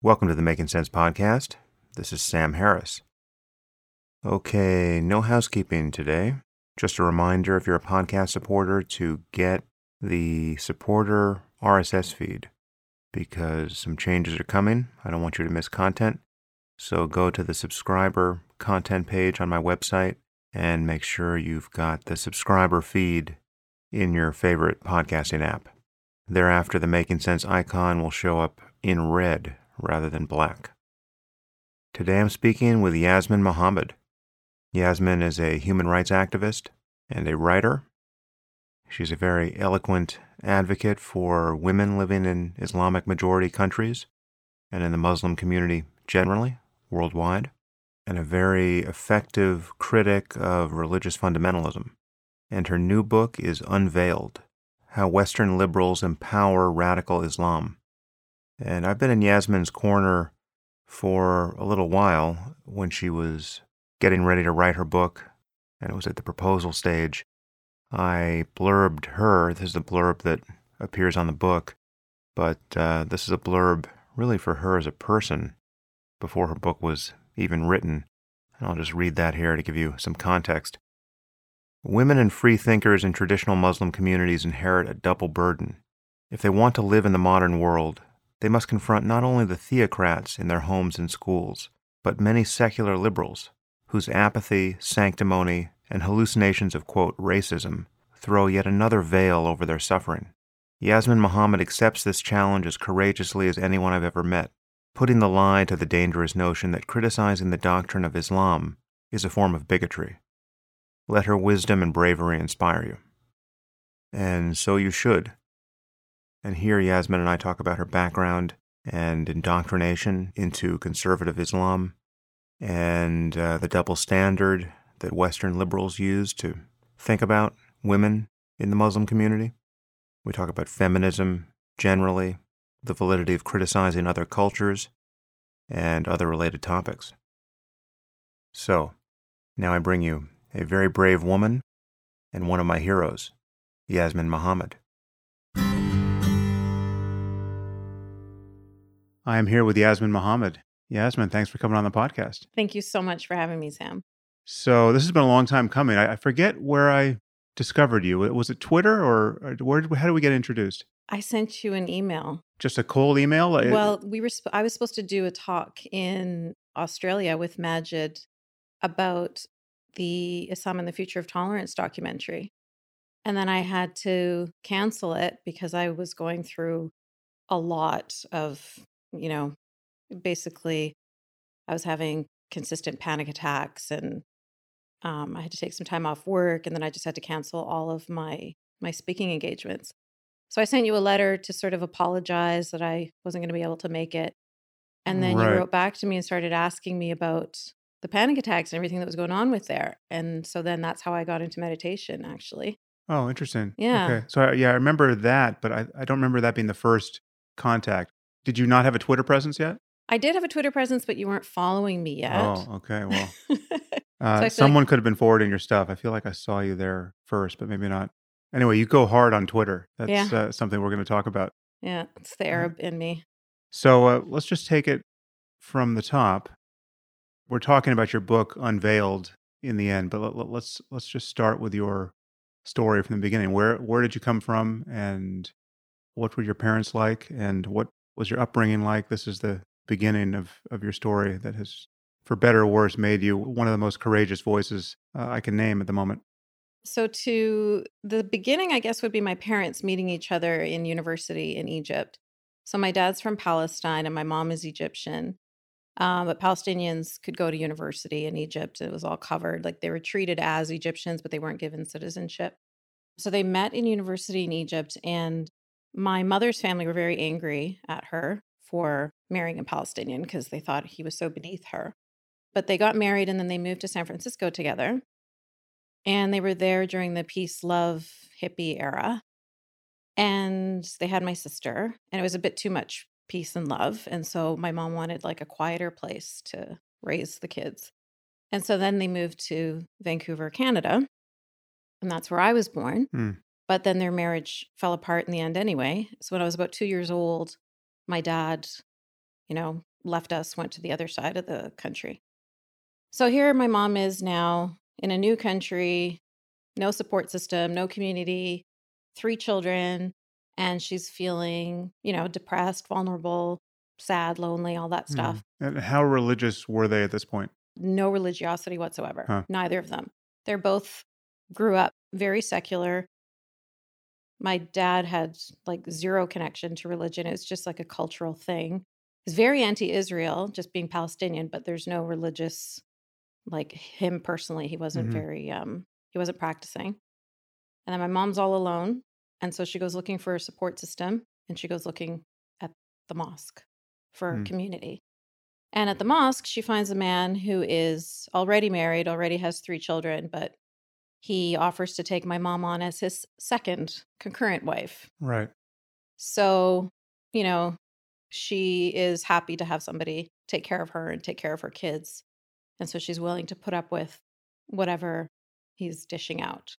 Welcome to the Making Sense podcast. This is Sam Harris. Okay, no housekeeping today. Just a reminder if you're a podcast supporter to get the supporter RSS feed because some changes are coming. I don't want you to miss content. So go to the subscriber content page on my website and make sure you've got the subscriber feed in your favorite podcasting app. Thereafter, the Making Sense icon will show up in red rather than black. Today I'm speaking with Yasmine Mohammed. Yasmine is a human rights activist and a writer. She's a very eloquent advocate for women living in Islamic majority countries and in the Muslim community generally, worldwide, and a very effective critic of religious fundamentalism. And her new book is Unveiled How Western Liberals Empower Radical Islam. And I've been in Yasmine's corner for a little while when she was getting ready to write her book, and it was at the proposal stage. I blurbed her. This is the blurb that appears on the book, but uh, this is a blurb really for her as a person before her book was even written. And I'll just read that here to give you some context. Women and free thinkers in traditional Muslim communities inherit a double burden. If they want to live in the modern world, they must confront not only the theocrats in their homes and schools, but many secular liberals whose apathy, sanctimony, and hallucinations of, quote, racism throw yet another veil over their suffering. Yasmine Mohammed accepts this challenge as courageously as anyone I've ever met, putting the lie to the dangerous notion that criticizing the doctrine of Islam is a form of bigotry. Let her wisdom and bravery inspire you. And so you should. And here Yasmine and I talk about her background and indoctrination into conservative Islam and uh, the double standard that Western liberals use to think about women in the Muslim community. We talk about feminism generally, the validity of criticizing other cultures, and other related topics. So, now I bring you a very brave woman and one of my heroes, Yasmine Mohammed. I am here with Yasmine Mohammed. Yasmine, thanks for coming on the podcast. Thank you so much for having me, Sam. So this has been a long time coming. I, I forget where I discovered you. Was it Twitter or, or where? Did, how did we get introduced? I sent you an email. Just a cold email. Well, we were. I was supposed to do a talk in Australia with Maajid about the Islam and the Future of Tolerance documentary, and then I had to cancel it because I was going through a lot of you know, basically, I was having consistent panic attacks and um, I had to take some time off work and then I just had to cancel all of my my speaking engagements. So I sent you a letter to sort of apologize that I wasn't going to be able to make it. And then Right. you wrote back to me and started asking me about the panic attacks and everything that was going on with there. And so then that's how I got into meditation actually. Oh, interesting. Yeah. Okay. So I, yeah, I remember that, but I, I don't remember that being the first contact. Did you not have a Twitter presence yet? I did have a Twitter presence, but you weren't following me yet. Oh, okay. Well, uh, I feel like someone could have been forwarding your stuff. I feel like I saw you there first, but maybe not. Anyway, you go hard on Twitter. That's Yeah. uh, something we're going to talk about. Yeah, it's the Uh, Arab in me. So uh, let's just take it from the top. We're talking about your book Unveiled in the end, but let- let's let's just start with your story from the beginning. Where where did you come from, and what were your parents like, and what was your upbringing like? This is the beginning of of your story that has, for better or worse, made you one of the most courageous voices uh, I can name at the moment. So to the beginning, I guess would be my parents meeting each other in university in Egypt. So my dad's from Palestine and my mom is Egyptian. Um, but Palestinians could go to university in Egypt. It was all covered. Like they were treated as Egyptians, but they weren't given citizenship. So they met in university in Egypt, and my mother's family were very angry at her for marrying a Palestinian because they thought he was so beneath her. But they got married and then they moved to San Francisco together. And they were there during the peace, love, hippie era. And they had my sister, and it was a bit too much peace and love. And so my mom wanted like a quieter place to raise the kids. And so then they moved to Vancouver, Canada. And that's where I was born. Hmm. But then their marriage fell apart in the end anyway. So when I was about two years old, my dad, you know, left us, went to the other side of the country. So here my mom is now in a new country, no support system, no community, three children, and she's feeling, you know, depressed, vulnerable, sad, lonely, all that stuff. Mm. And how religious were they at this point? No religiosity whatsoever. Huh. Neither of them. They're both grew up very secular. My dad had like zero connection to religion. It was just like a cultural thing. He's very anti Israel, just being Palestinian, but there's no religious, like him personally. He wasn't Mhm. very, um, he wasn't practicing. And then my mom's all alone. And so she goes looking for a support system and she goes looking at the mosque for Hmm. community. And at the mosque, she finds a man who is already married, already has three children, but he offers to take my mom on as his second concurrent wife. Right. So, you know, she is happy to have somebody take care of her and take care of her kids. And so she's willing to put up with whatever he's dishing out.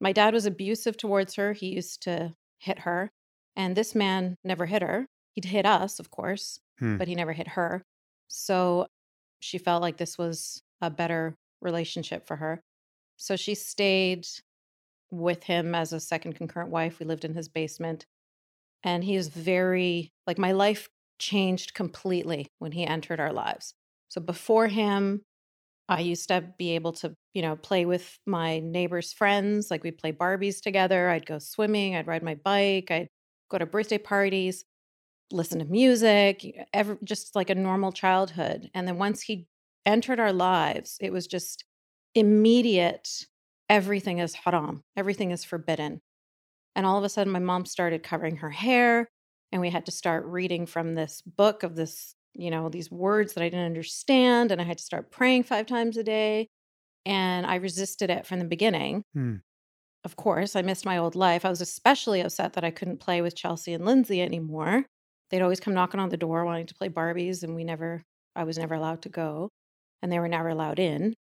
My dad was abusive towards her. He used to hit her. And this man never hit her. He'd hit us, of course, Hmm. but he never hit her. So she felt like this was a better relationship for her. So she stayed with him as a second concurrent wife. We lived in his basement. And he is very, like, my life changed completely when he entered our lives. So before him, I used to be able to, you know, play with my neighbors' friends. Like we'd play Barbies together. I'd go swimming. I'd ride my bike. I'd go to birthday parties, listen to music, ever, just like a normal childhood. And then once he entered our lives, it was just immediate everything is haram, everything is forbidden. And all of a sudden, my mom started covering her hair, and we had to start reading from this book of this, you know, these words that I didn't understand. And I had to start praying five times a day. And I resisted it from the beginning. Hmm. Of course, I missed my old life. I was especially upset that I couldn't play with Chelsea and Lindsay anymore. They'd always come knocking on the door wanting to play Barbies, and we never, I was never allowed to go, and they were never allowed in.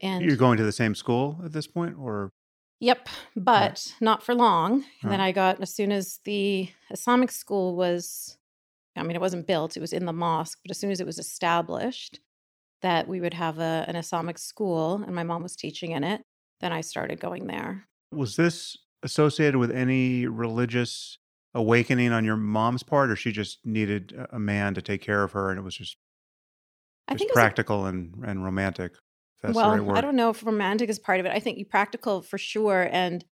And You're going to the same school at this point, or Yep, but not for long. And then uh-huh. I got, as soon as the Islamic school was, I mean, it wasn't built, it was in the mosque, but as soon as it was established that we would have a, an Islamic school and my mom was teaching in it, then I started going there. was this associated with any religious awakening on your mom's part, or she just needed a- man to take care of her, and it was just, I think it was a- practical and and romantic? Well, right. I don't know if romantic is part of it. I think practical for sure. And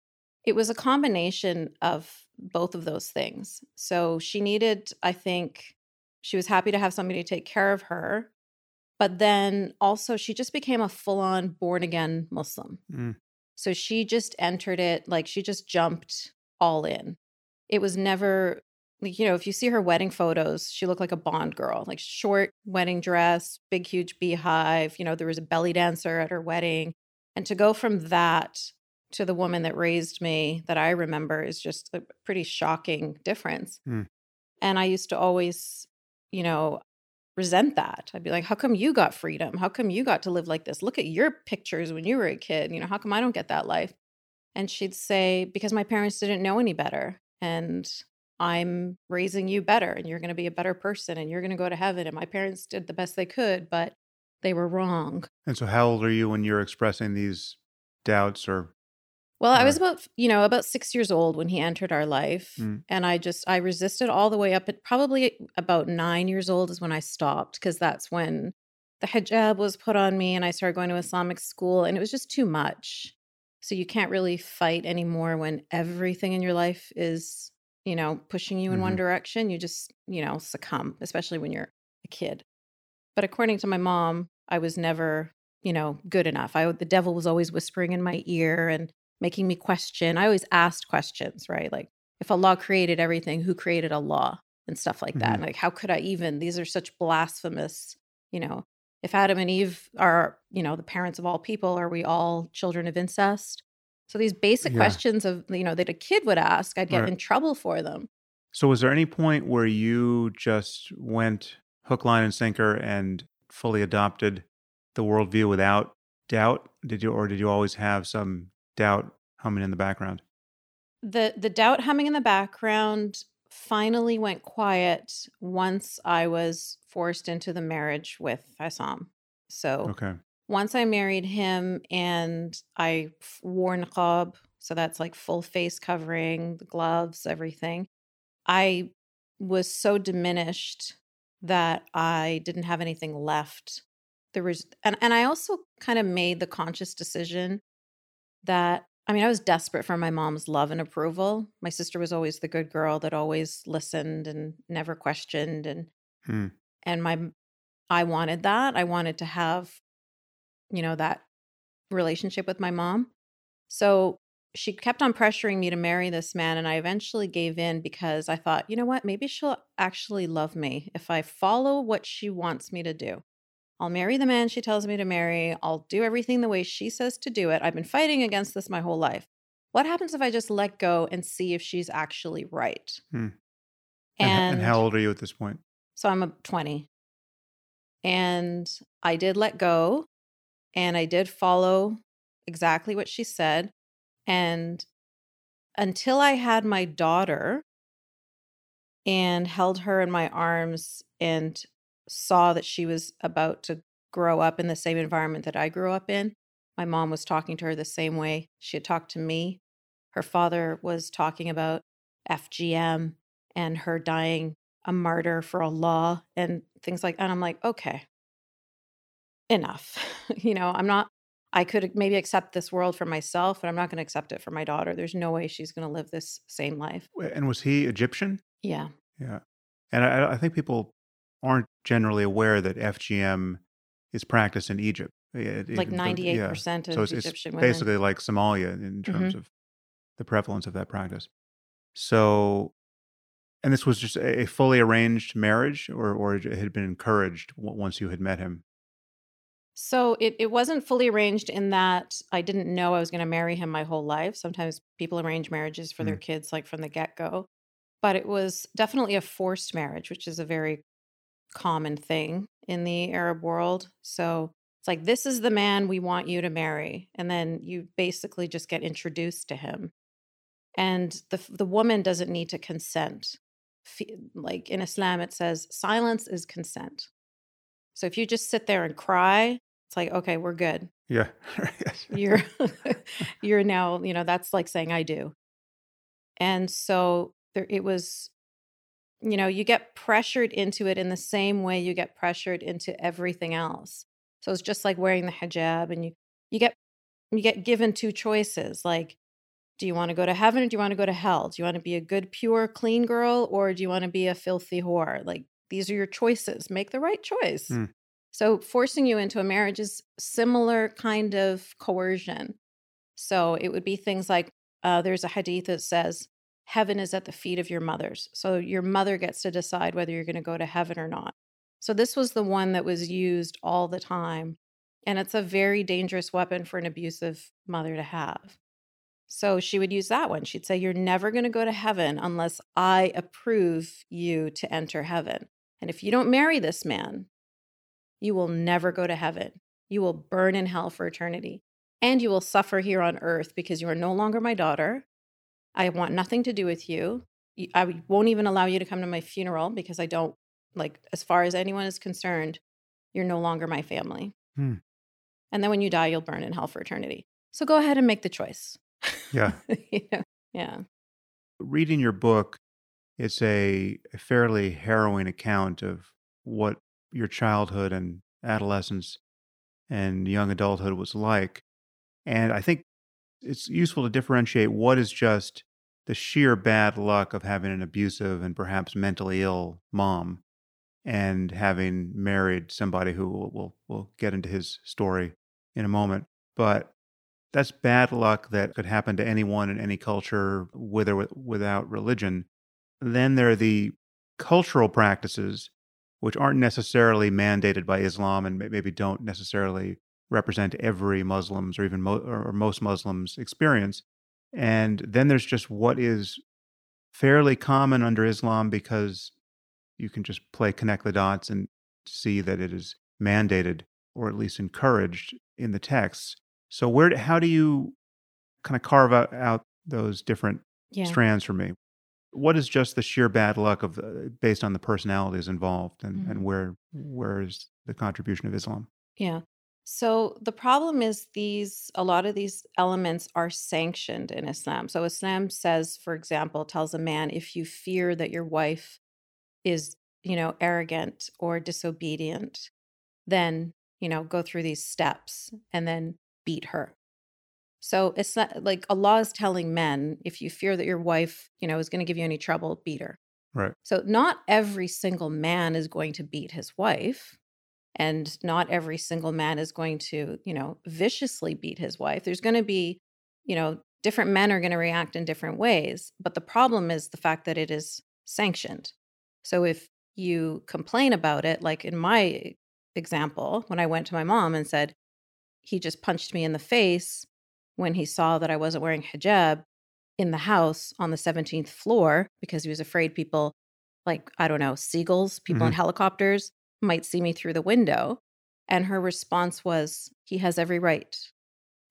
it was a combination of both of those things. So she needed, I think, she was happy to have somebody to take care of her. But then also, she just became a full on born again Muslim. Mm. So she just entered it like she just jumped all in. It was never you know, if you see her wedding photos, she looked like a Bond girl, like short wedding dress, big, huge beehive. You know, there was a belly dancer at her wedding. And to go from that to the woman that raised me that I remember is just a pretty shocking difference. Hmm. And I used to always, you know, resent that. I'd be like, how come you got freedom? How come you got to live like this? Look at your pictures when you were a kid. You know, how come I don't get that life? And she'd say, because my parents didn't know any better. And I'm raising you better and you're going to be a better person and you're going to go to heaven. And my parents did the best they could, but they were wrong. And so, how old are you when you're expressing these doubts or? Well, I was about, you know, about six years old when he entered our life. Mm. And I just, I resisted all the way up at probably about nine years old is when I stopped because that's when the hijab was put on me and I started going to Islamic school and it was just too much. So you can't really fight anymore when everything in your life is, you know, pushing you in one Mhm. direction. You just, you know, succumb, especially when you're a kid. But according to my mom, I was never, you know, good enough. I the devil was always whispering in my ear and making me question. I always asked questions, right? Like if Allah created everything, who created Allah and stuff like that? Mhm. Like how could I even? These are such blasphemous, you know. If Adam and Eve are, you know, the parents of all people, are we all children of incest? So these basic Yeah. questions of, you know, that a kid would ask, I'd get Right. in trouble for them. So, was there any point where you just went hook, line, and sinker and fully adopted the worldview without doubt? Did you, or did you always have some doubt humming in the background? the the doubt humming in the background finally went quiet once I was forced into the marriage with Hassan. So Okay. Once I married him and I wore niqab, so that's like full face covering, the gloves, everything, I was so diminished that I didn't have anything left. There was, and, and I also kind of made the conscious decision that, I mean, I was desperate for my mom's love and approval. My sister was always the good girl that always listened and never questioned. And, Hmm. and my, I wanted that. I wanted to have, you know, that relationship with my mom. So she kept on pressuring me to marry this man. And I eventually gave in because I thought, you know what? Maybe she'll actually love me if I follow what she wants me to do. I'll marry the man she tells me to marry. I'll do everything the way she says to do it. I've been fighting against this my whole life. What happens if I just let go and see if she's actually right? Hmm. And, And, how old are you at this point? so I'm a 20. And I did let go and I did follow exactly what she said. And until I had my daughter and held her in my arms and saw that she was about to grow up in the same environment that I grew up in, my mom was talking to her the same way she had talked to me. Her father was talking about FGM and her dying a martyr for Allah and things like. And I'm like, okay, enough. you know, I'm not, I could maybe accept this world for myself, but I'm not going to accept it for my daughter. There's no way she's going to live this same life. And was he Egyptian? Yeah. Yeah. And I, I think people aren't generally aware that FGM is practiced in Egypt. It- Like though- yeah. 98% of So it's, it's Egyptian women. basically like Somalia in Mm-hmm. terms of the prevalence of that practice. So, and this was just a a fully arranged marriage, or or it had been encouraged once you had met him. So it, it wasn't fully arranged in that I didn't know I was going to marry him my whole life. Sometimes people arrange marriages for their mm. kids like from the get go. But it was definitely a forced marriage, which is a very common thing in the Arab world. So it's like, this is the man we want you to marry. And then you basically just get introduced to him. And the, the woman doesn't need to consent. Like in Islam, it says silence is consent. So if you just sit there and cry, it's like, okay, we're good. Yeah. You're you're now, you know, that's like saying I do. And so there it was, you know, you get pressured into it in the same way you get pressured into everything else. So it's just like wearing the hijab and you you get you get given two choices like do you want to go to heaven or do you want to go to hell? Do you want to be a good, pure, clean girl or do you want to be a filthy whore? Like these are your choices. Make the right choice. Hmm. So forcing you into a marriage is similar kind of coercion. So it would be things like uh, there's a hadith that says heaven is at the feet of your mothers. So your mother gets to decide whether you're going to go to heaven or not. So this was the one that was used all the time. And it's a very dangerous weapon for an abusive mother to have. So she would use that one. She'd say, You're never going to go to heaven unless I approve you to enter heaven. And if you don't marry this man, you will never go to heaven. You will burn in hell for eternity. And you will suffer here on earth because you are no longer my daughter. I want nothing to do with you. I won't even allow you to come to my funeral because I don't, like, as far as anyone is concerned, you're no longer my family. Hmm. And then when you die, you'll burn in hell for eternity. So go ahead and make the choice. Yeah. you know? Yeah. Reading your book, it's a, a fairly harrowing account of what your childhood and adolescence and young adulthood was like. And I think it's useful to differentiate what is just the sheer bad luck of having an abusive and perhaps mentally ill mom and having married somebody who we'll, we'll, we'll get into his story in a moment. But that's bad luck that could happen to anyone in any culture with or without religion. Then there are the cultural practices, which aren't necessarily mandated by Islam and maybe don't necessarily represent every Muslim's or even mo- or most Muslims' experience. And then there's just what is fairly common under Islam because you can just play connect the dots and see that it is mandated or at least encouraged in the texts. So where how do you kind of carve out, out those different Yeah. strands for me? What is just the sheer bad luck of uh, based on the personalities involved and, Mhm. and where where is the contribution of Islam? Yeah. So the problem is these a lot of these elements are sanctioned in Islam. So Islam says, for example, tells a man if you fear that your wife is, you know, arrogant or disobedient, then, you know, go through these steps and then beat her. So it's not like Allah is telling men if you fear that your wife, you know, is going to give you any trouble, beat her. Right. So not every single man is going to beat his wife and not every single man is going to, you know, viciously beat his wife. There's going to be, you know, different men are going to react in different ways, but the problem is the fact that it is sanctioned. So if you complain about it, like in my example, when I went to my mom and said he just punched me in the face when he saw that I wasn't wearing hijab in the house on the 17th floor because he was afraid people like I don't know, seagulls, people in mm-hmm. helicopters might see me through the window. And her response was, He has every right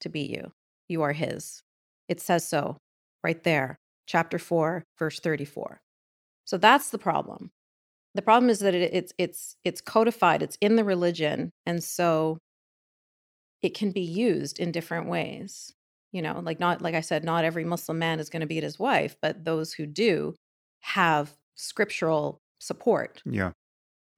to be you. You are his. It says so right there, chapter 4, verse 34. So that's the problem. The problem is that it, it's it's it's codified, it's in the religion, and so it can be used in different ways. You know, like not like I said, not every Muslim man is going to beat his wife, but those who do have scriptural support. Yeah.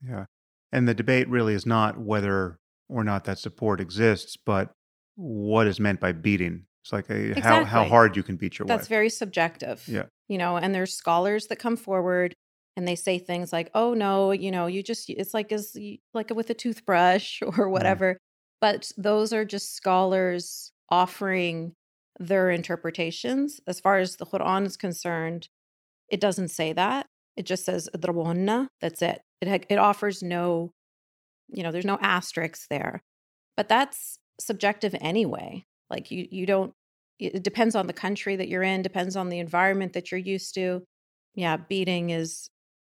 Yeah. And the debate really is not whether or not that support exists, but what is meant by beating. It's like a, how, how hard you can beat your That's wife. That's very subjective. Yeah. You know, and there's scholars that come forward and they say things like, "Oh no, you know, you just it's like as like with a toothbrush or mm. whatever." But those are just scholars offering their interpretations. As far as the Quran is concerned, it doesn't say that. It just says "Idrabunna." That's it. It ha- it offers no, you know, there's no asterisks there. But that's subjective anyway. Like you you don't it it depends on the country that you're in, depends on the environment that you're used to. Yeah, beating is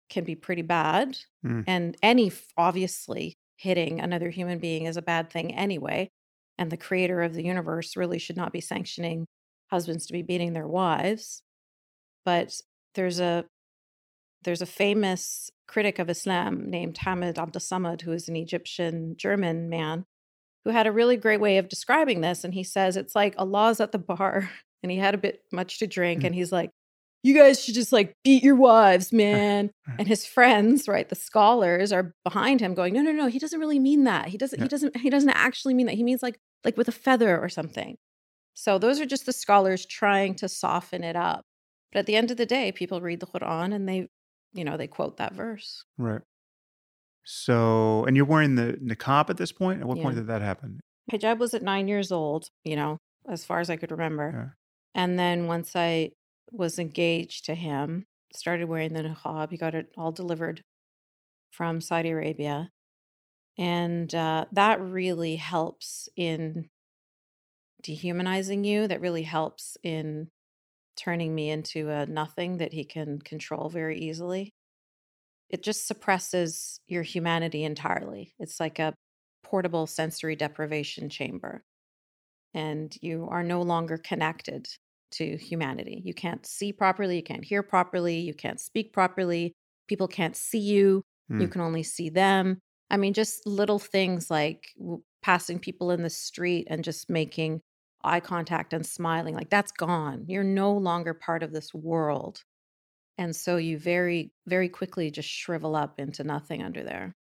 can be pretty bad. Mm. And any obviously hitting another human being is a bad thing anyway. And the creator of the universe really should not be sanctioning husbands to be beating their wives. But there's a there's a famous critic of Islam named Hamed Abdel-Samad, who is an Egyptian German man, who had a really great way of describing this. And he says it's like Allah's at the bar and he had a bit much to drink, Mm. and he's like, You guys should just like beat your wives, uh, man. Uh. and his friends, right, the scholars are behind him going, No, no, no, he doesn't really mean that. He doesn't, Yeah. he doesn't, he doesn't actually mean that. He means like like with a feather or something. So those are just the scholars trying to soften it up. But at the end of the day, people read the Quran and they, you know, they quote that verse. Right. So, and you're wearing the niqab at this point? At what point did that happen? Hijab was at nine years old, you know, as far as I could remember. Yeah. And then once I was engaged to him, started wearing the niqab. He got it all delivered from Saudi Arabia. And uh, that really helps in dehumanizing you. That really helps in turning me into a nothing that he can control very easily. It just suppresses your humanity entirely. It's like a portable sensory deprivation chamber. And you are no longer connected to humanity. You can't see properly, you can't hear properly, you can't speak properly. People can't see you, you Hmm. can only see them. I mean, just little things like passing people in the street and just making eye contact and smiling, like that's gone. You're no longer part of this world. And so you very, very quickly just shrivel up into nothing under there.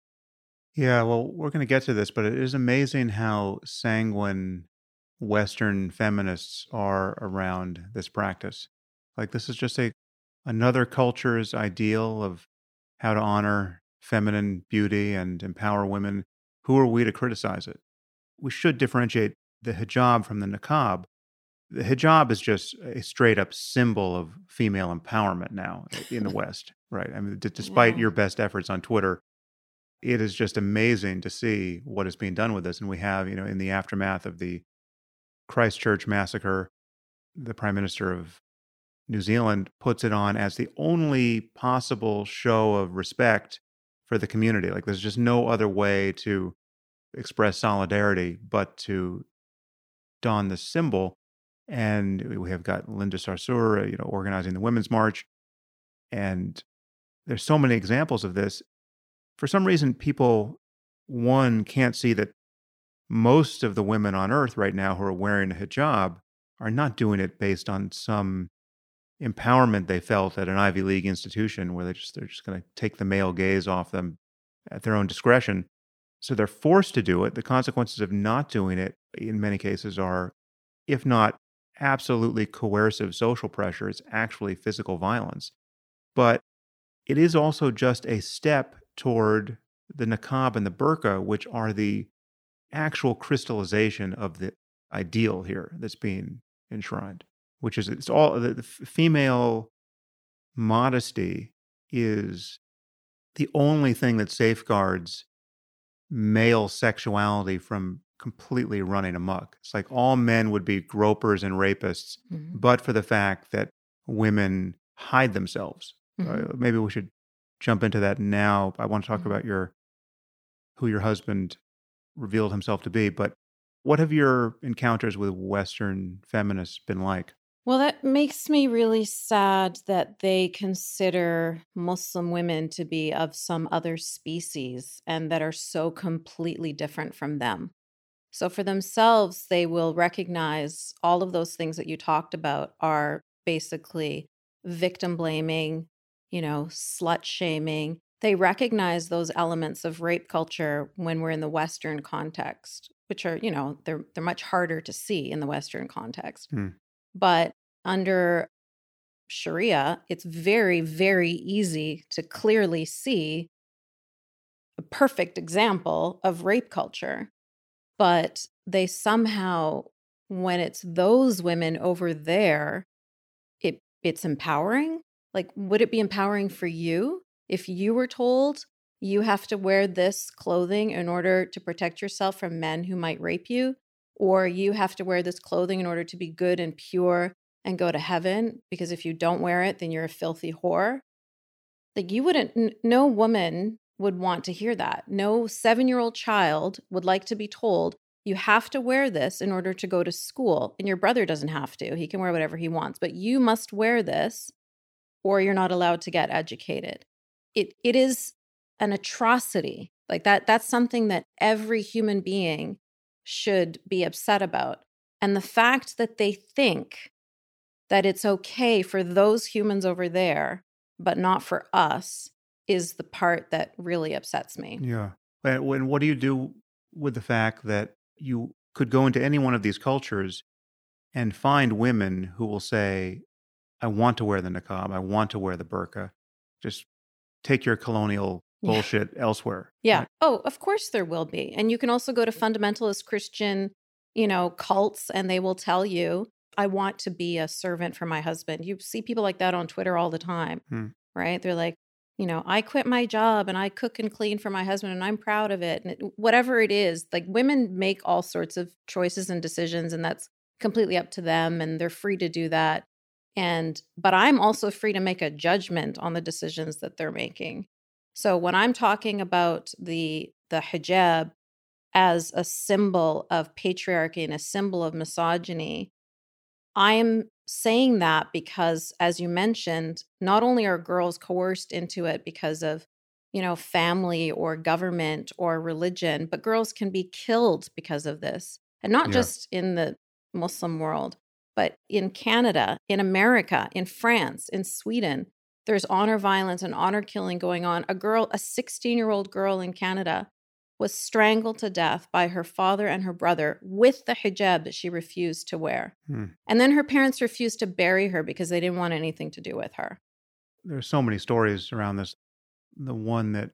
Yeah, well, we're going to get to this, but it is amazing how sanguine Western feminists are around this practice. Like this is just a another culture's ideal of how to honor feminine beauty and empower women. Who are we to criticize it? We should differentiate the hijab from the niqab. The hijab is just a straight up symbol of female empowerment now in the West, right? I mean, d- despite Yeah. your best efforts on Twitter, it is just amazing to see what is being done with this. And we have, you know, in the aftermath of the Christchurch massacre, the Prime Minister of New Zealand puts it on as the only possible show of respect for the community. Like there's just no other way to express solidarity but to don this symbol. And we have got Linda Sarsour, you know, organizing the Women's March. And there's so many examples of this. For some reason, people, one, can't see that most of the women on earth right now who are wearing a hijab are not doing it based on some empowerment they felt at an Ivy League institution where they just they're just going to take the male gaze off them at their own discretion. So they're forced to do it. The consequences of not doing it in many cases are if not absolutely coercive social pressure, it's actually physical violence. But it is also just a step toward the niqab and the burqa, which are the actual crystallization of the ideal here that's being enshrined, which is it's all the, the female modesty is the only thing that safeguards male sexuality from completely running amok. It's like all men would be gropers and rapists, mm-hmm. but for the fact that women hide themselves. Uh, mm-hmm. Uh, maybe we should jump into that now. I want to talk mm-hmm. about your who your husband revealed himself to be, but what have your encounters with Western feminists been like? Well, that makes me really sad that they consider Muslim women to be of some other species and that are so completely different from them. So, for themselves, they will recognize all of those things that you talked about are basically victim blaming, you know, slut shaming, they recognize those elements of rape culture when we're in the western context which are you know they're they're much harder to see in the western context. Mm. but under sharia it's very very easy to clearly see a perfect example of rape culture. But they somehow when it's those women over there it it's empowering? Like would it be empowering for you if you were told you have to wear this clothing in order to protect yourself from men who might rape you, or you have to wear this clothing in order to be good and pure and go to heaven, because if you don't wear it, then you're a filthy whore. Like you wouldn't, no woman would want to hear that. No seven year old child would like to be told, you have to wear this in order to go to school. And your brother doesn't have to. He can wear whatever he wants, but you must wear this or you're not allowed to get educated it it is an atrocity. Like that that's something that every human being should be upset about. And the fact that they think that it's okay for those humans over there but not for us is the part that really upsets me. Yeah. And what do you do with the fact that you could go into any one of these cultures and find women who will say, I want to wear the niqab, I want to wear the burqa. Just take your colonial bullshit yeah. elsewhere. Yeah. Right? Oh, of course there will be. And you can also go to fundamentalist Christian, you know, cults and they will tell you, I want to be a servant for my husband. You see people like that on Twitter all the time, hmm. right? They're like, you know, I quit my job and I cook and clean for my husband and I'm proud of it. And it, whatever it is, like women make all sorts of choices and decisions and that's completely up to them and they're free to do that and but i'm also free to make a judgment on the decisions that they're making so when i'm talking about the the hijab as a symbol of patriarchy and a symbol of misogyny i'm saying that because as you mentioned not only are girls coerced into it because of you know family or government or religion but girls can be killed because of this and not yeah. just in the muslim world but in Canada, in America, in France, in Sweden, there's honor violence and honor killing going on. A girl, a 16 year old girl in Canada, was strangled to death by her father and her brother with the hijab that she refused to wear. Hmm. And then her parents refused to bury her because they didn't want anything to do with her. There's so many stories around this. The one that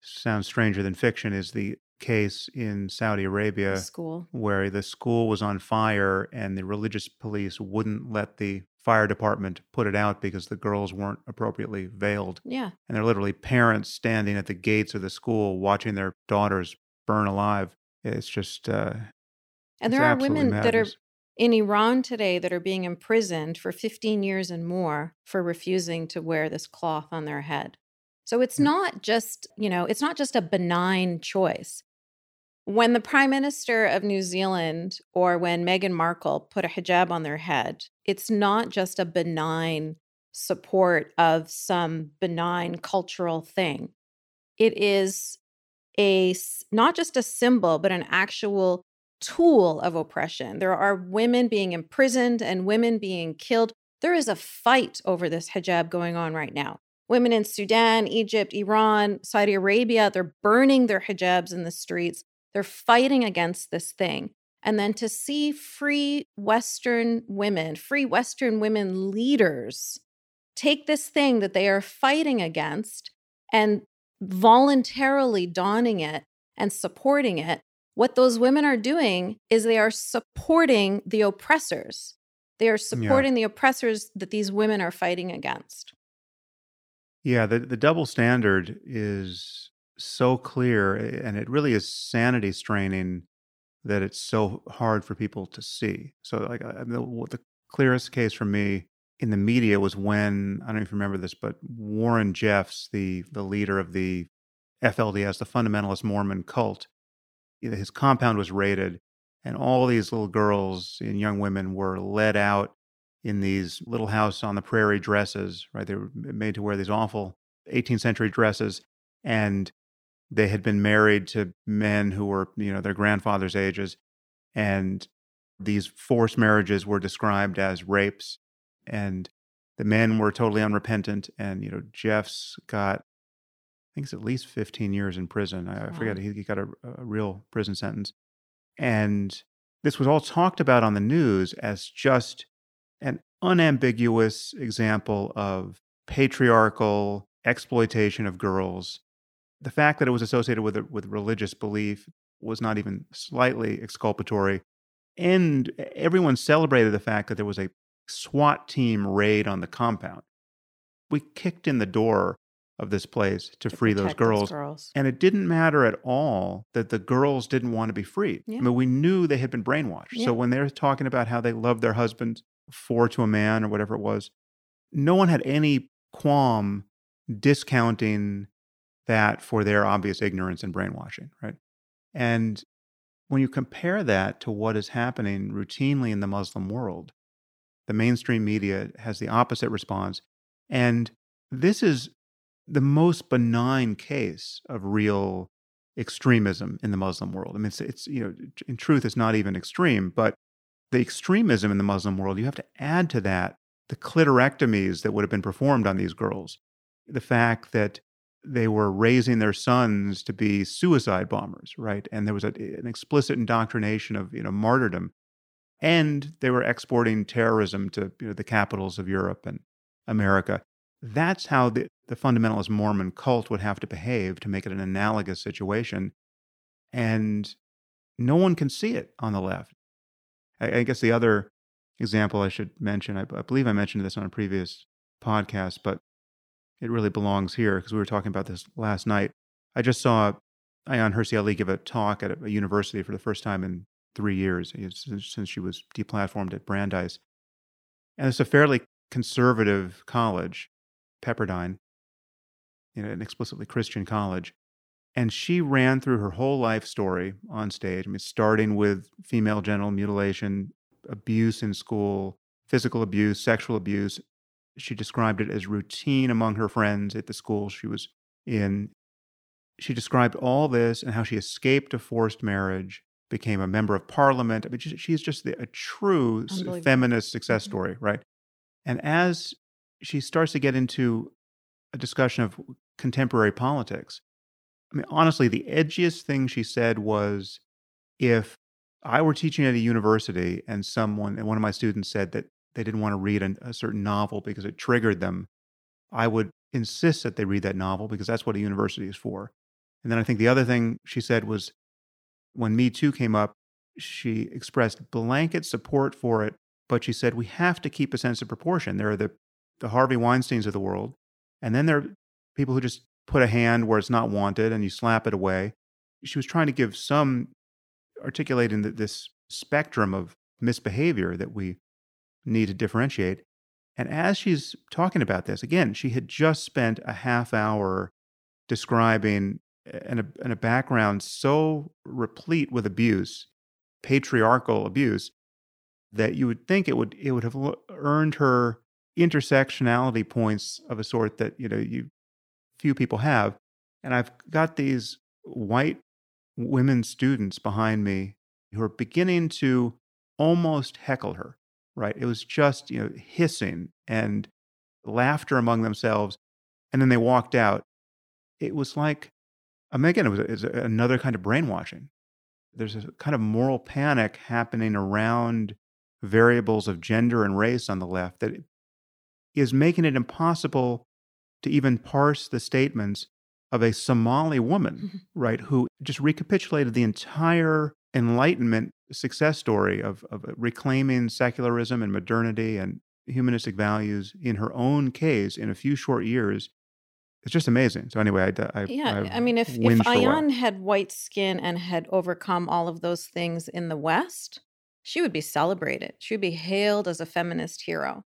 sounds stranger than fiction is the case in Saudi Arabia school. where the school was on fire and the religious police wouldn't let the fire department put it out because the girls weren't appropriately veiled. Yeah. And they're literally parents standing at the gates of the school watching their daughters burn alive. It's just uh And there are women madness. that are in Iran today that are being imprisoned for 15 years and more for refusing to wear this cloth on their head. So it's mm. not just, you know, it's not just a benign choice when the prime minister of New Zealand or when Meghan Markle put a hijab on their head, it's not just a benign support of some benign cultural thing. It is a not just a symbol, but an actual tool of oppression. There are women being imprisoned and women being killed. There is a fight over this hijab going on right now. Women in Sudan, Egypt, Iran, Saudi Arabia, they're burning their hijabs in the streets. They're fighting against this thing. And then to see free Western women, free Western women leaders take this thing that they are fighting against and voluntarily donning it and supporting it, what those women are doing is they are supporting the oppressors. They are supporting yeah. the oppressors that these women are fighting against. Yeah, the, the double standard is so clear and it really is sanity straining that it's so hard for people to see. So, like, I, the, the clearest case for me in the media was when I don't you remember this, but Warren Jeffs, the the leader of the FLDS, the fundamentalist Mormon cult, his compound was raided, and all these little girls and young women were led out in these little house on the prairie dresses. Right, they were made to wear these awful 18th century dresses, and they had been married to men who were you know their grandfather's ages, and these forced marriages were described as rapes and the men were totally unrepentant. And you know, Jeffs got, I think it's at least 15 years in prison. I, wow. forget he, he got a, a real prison sentence, and this was all talked about on the news as just an unambiguous example of patriarchal exploitation of girls. The fact that it was associated with with religious belief was not even slightly exculpatory, and everyone celebrated the fact that there was a SWAT team raid on the compound. We kicked in the door of this place to, to free those girls. girls. And it didn't matter at all that the girls didn't want to be freed. Yeah. I mean, we knew they had been brainwashed. Yeah. So when they were talking about how they loved their husbands, four to a man or whatever it was, no one had any qualm discounting that for their obvious ignorance and brainwashing, right? And when you compare that to what is happening routinely in the Muslim world, the mainstream media has the opposite response. And this is the most benign case of real extremism in the Muslim world. I mean, it's, it's, you know, in truth, it's not even extreme, but the extremism in the Muslim world, you have to add to that the clitorectomies that would have been performed on these girls, the fact that they were raising their sons to be suicide bombers, right? And there was a, an explicit indoctrination of, you know, martyrdom and they were exporting terrorism to you know, the capitals of Europe and America. That's how the, the fundamentalist Mormon cult would have to behave to make it an analogous situation. And no one can see it on the left. I, I guess the other example I should mention, I, I believe I mentioned this on a previous podcast, but it really belongs here because we were talking about this last night. I just saw Ayaan Hirsi Ali give a talk at a university for the first time in three years since she was deplatformed at Brandeis. And it's a fairly conservative college, Pepperdine, you know, an explicitly Christian college. And she ran through her whole life story on stage. I mean, starting with female genital mutilation, abuse in school, physical abuse, sexual abuse. She described it as routine among her friends at the school she was in. She described all this and how she escaped a forced marriage became a member of parliament. I mean, she's just a true feminist success mm-hmm. story, right? And as she starts to get into a discussion of contemporary politics, I mean, honestly, the edgiest thing she said was if I were teaching at a university and someone, and one of my students said that they didn't want to read a, a certain novel because it triggered them, I would insist that they read that novel because that's what a university is for. And then I think the other thing she said was when Me Too came up, she expressed blanket support for it, but she said we have to keep a sense of proportion. There are the, the Harvey Weinsteins of the world, and then there are people who just put a hand where it's not wanted and you slap it away. She was trying to give some articulating this spectrum of misbehavior that we need to differentiate. And as she's talking about this, again, she had just spent a half hour describing and a, and a background so replete with abuse, patriarchal abuse, that you would think it would it would have earned her intersectionality points of a sort that you know you few people have and i've got these white women students behind me who are beginning to almost heckle her right? It was just you know hissing and laughter among themselves and then they walked out. It was like I mean, again it was, it was another kind of brainwashing. There's a kind of moral panic happening around variables of gender and race on the left that is making it impossible to even parse the statements of a Somali woman, right, who just recapitulated the entire Enlightenment success story of, of uh, reclaiming secularism and modernity and humanistic values in her own case in a few short years. It's just amazing. So anyway, I, uh, I yeah, I, I mean, if if Ayaan had white skin and had overcome all of those things in the West, she would be celebrated. She would be hailed as a feminist hero.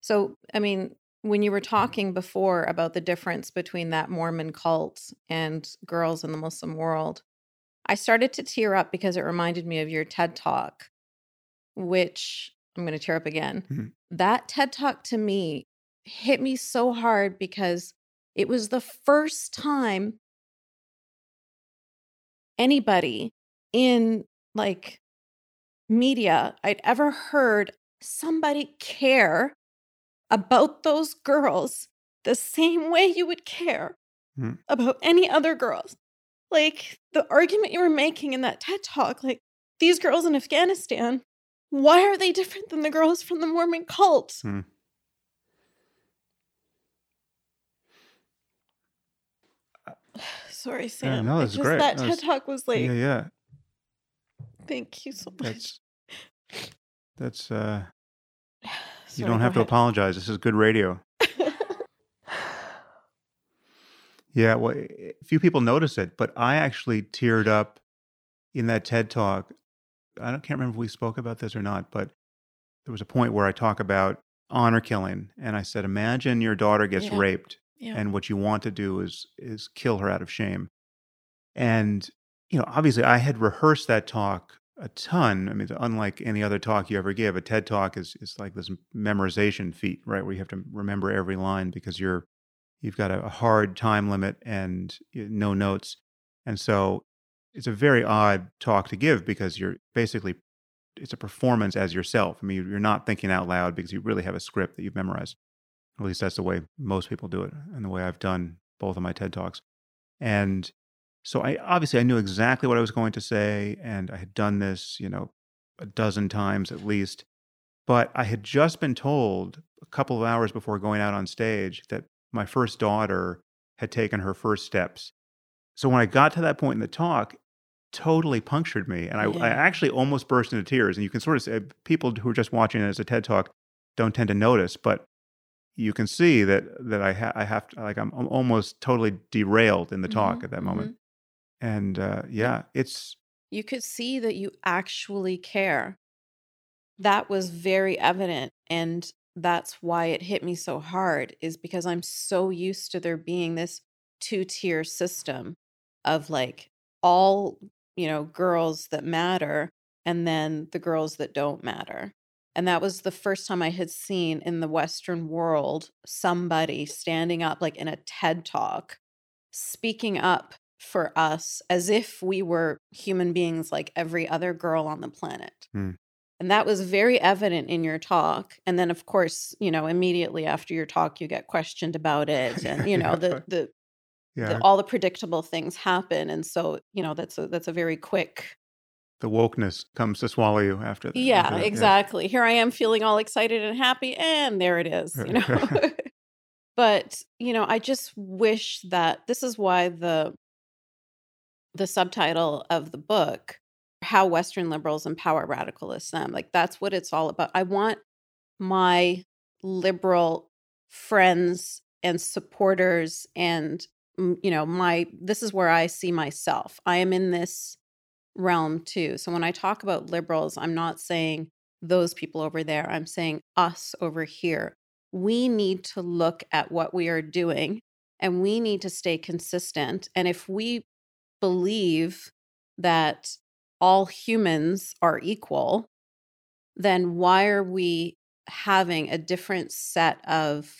So, I mean, when you were talking before about the difference between that Mormon cult and girls in the Muslim world, I started to tear up because it reminded me of your TED talk, which I'm going to tear up again. Mm-hmm. That TED talk to me hit me so hard because it was the first time anybody in like media I'd ever heard somebody care about those girls the same way you would care mm. about any other girls. Like the argument you were making in that TED talk, like these girls in Afghanistan, why are they different than the girls from the Mormon cult? Mm. Sorry, Sam. Yeah, no, that's great. That, that TED talk was like, yeah, yeah. Thank you so much. That's that's uh you don't have to apologize. This is good radio. Yeah, well, a few people notice it, but I actually teared up in that TED talk. I don't, can't remember if we spoke about this or not, but there was a point where I talk about honor killing, and I said, "Imagine your daughter gets yeah. raped, yeah. and what you want to do is is kill her out of shame." And you know, obviously, I had rehearsed that talk a ton. I mean, unlike any other talk you ever give, a TED talk is is like this memorization feat, right? Where you have to remember every line because you're you've got a, hard time limit and no notes, and so it's a very odd talk to give because you're basically it's a performance as yourself. I mean, you're not thinking out loud because you really have a script that you've memorized. At least that's the way most people do it, and the way I've done both of my TED talks. And so I obviously I knew exactly what I was going to say, and I had done this, you know, a dozen times at least. But I had just been told a couple of hours before going out on stage that my first daughter had taken her first steps. So when I got to that point in the talk, totally punctured me. And I, yeah. I actually almost burst into tears. And you can sort of say, people who are just watching it as a TED talk don't tend to notice, but you can see that that I, ha- I have to, like I'm almost totally derailed in the talk mm-hmm. at that moment. Mm-hmm. And uh, yeah, it's. You could see that you actually care. That was very evident. And that's why it hit me so hard, is because I'm so used to there being this two tier system of like all, you know, girls that matter and then the girls that don't matter. And that was the first time I had seen in the Western world somebody standing up, like in a TED talk, speaking up for us as if we were human beings like every other girl on the planet. Mm. And that was very evident in your talk. And then of course, you know, immediately after your talk you get questioned about it and you know the the, yeah. the all the predictable things happen and so, you know, that's a that's a very quick the wokeness comes to swallow you after that. Yeah, after that. exactly. Yeah. Here I am feeling all excited and happy and there it is, you know. but, you know, I just wish that this is why the the subtitle of the book how western liberals empower radical islam like that's what it's all about. I want my liberal friends and supporters and mm, you know my this is where i see myself. I am in this realm too. So when i talk about liberals i'm not saying those people over there i'm saying us over here. We need to look at what we are doing and we need to stay consistent. And if we believe that all humans are equal, then why are we having a different set of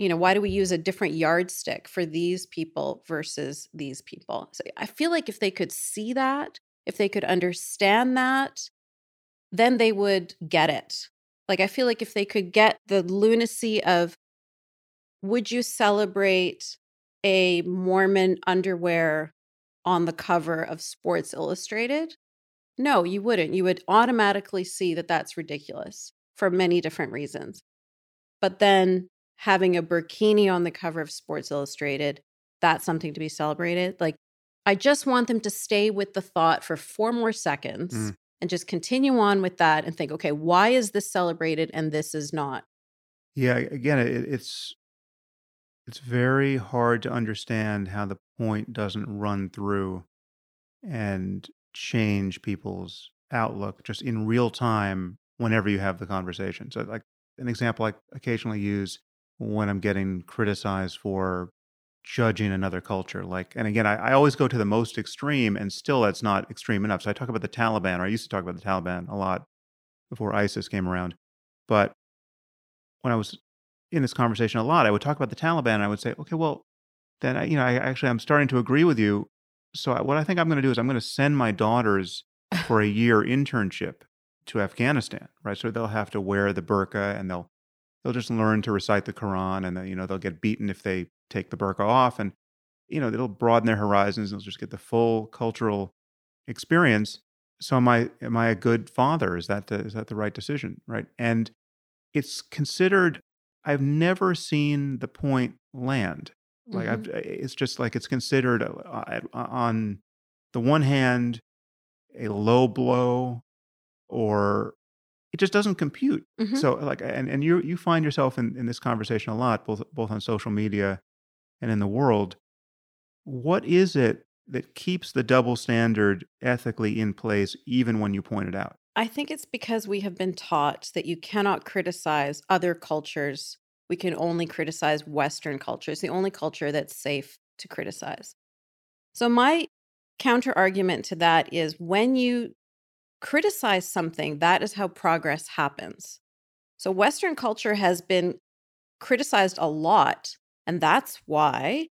you know why do we use a different yardstick for these people versus these people? So i feel like if they could see that if they could understand that then they would get it. Like i feel like if they could get the lunacy of would you celebrate a mormon underwear on the cover of sports illustrated no you wouldn't you would automatically see that that's ridiculous for many different reasons but then having a burkini on the cover of Sports Illustrated, that's something to be celebrated. Like, I just want them to stay with the thought for four more seconds mm. and just continue on with that and think, okay, why is this celebrated and this is not? Yeah, again, it, it's it's very hard to understand how the point doesn't run through and change people's outlook just in real time whenever you have the conversation. So, like an example I occasionally use when I'm getting criticized for judging another culture. Like, and again, I, I, always go to the most extreme, and still that's not extreme enough. So I talk about the Taliban, or I used to talk about the Taliban a lot before ISIS came around. But when I was in this conversation a lot, I would talk about the Taliban, and I would say, okay, well, then I, you know, I actually I'm starting to agree with you. So I, what I think I'm going to do is I'm going to send my daughters for a year internship to Afghanistan, right? So they'll have to wear the burqa and they'll they'll just learn to recite the Quran, and you know they'll get beaten if they take the burqa off, and you know it'll broaden their horizons. And they'll just get the full cultural experience. So am I? Am I a good father? Is that the, is that the right decision? Right? And it's considered. I've never seen the point land. Like mm-hmm. I've, it's just like it's considered uh, on the one hand a low blow or it just doesn't compute. Mm-hmm. So like and, and you you find yourself in, in this conversation a lot, both both on social media and in the world. What is it that keeps the double standard ethically in place even when you point it out? I think it's because we have been taught that you cannot criticize other cultures. We can only criticize Western culture. It's the only culture that's safe to criticize. So, my counter argument to that is when you criticize something, that is how progress happens. So, Western culture has been criticized a lot, and that's why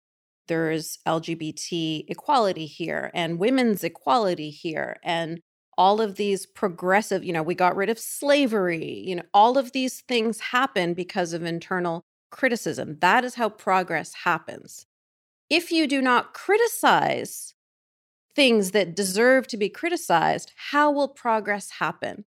there's LGBT equality here and women's equality here and all of these progressive, you know, we got rid of slavery, you know, all of these things happen because of internal criticism. That is how progress happens. If you do not criticize things that deserve to be criticized, how will progress happen?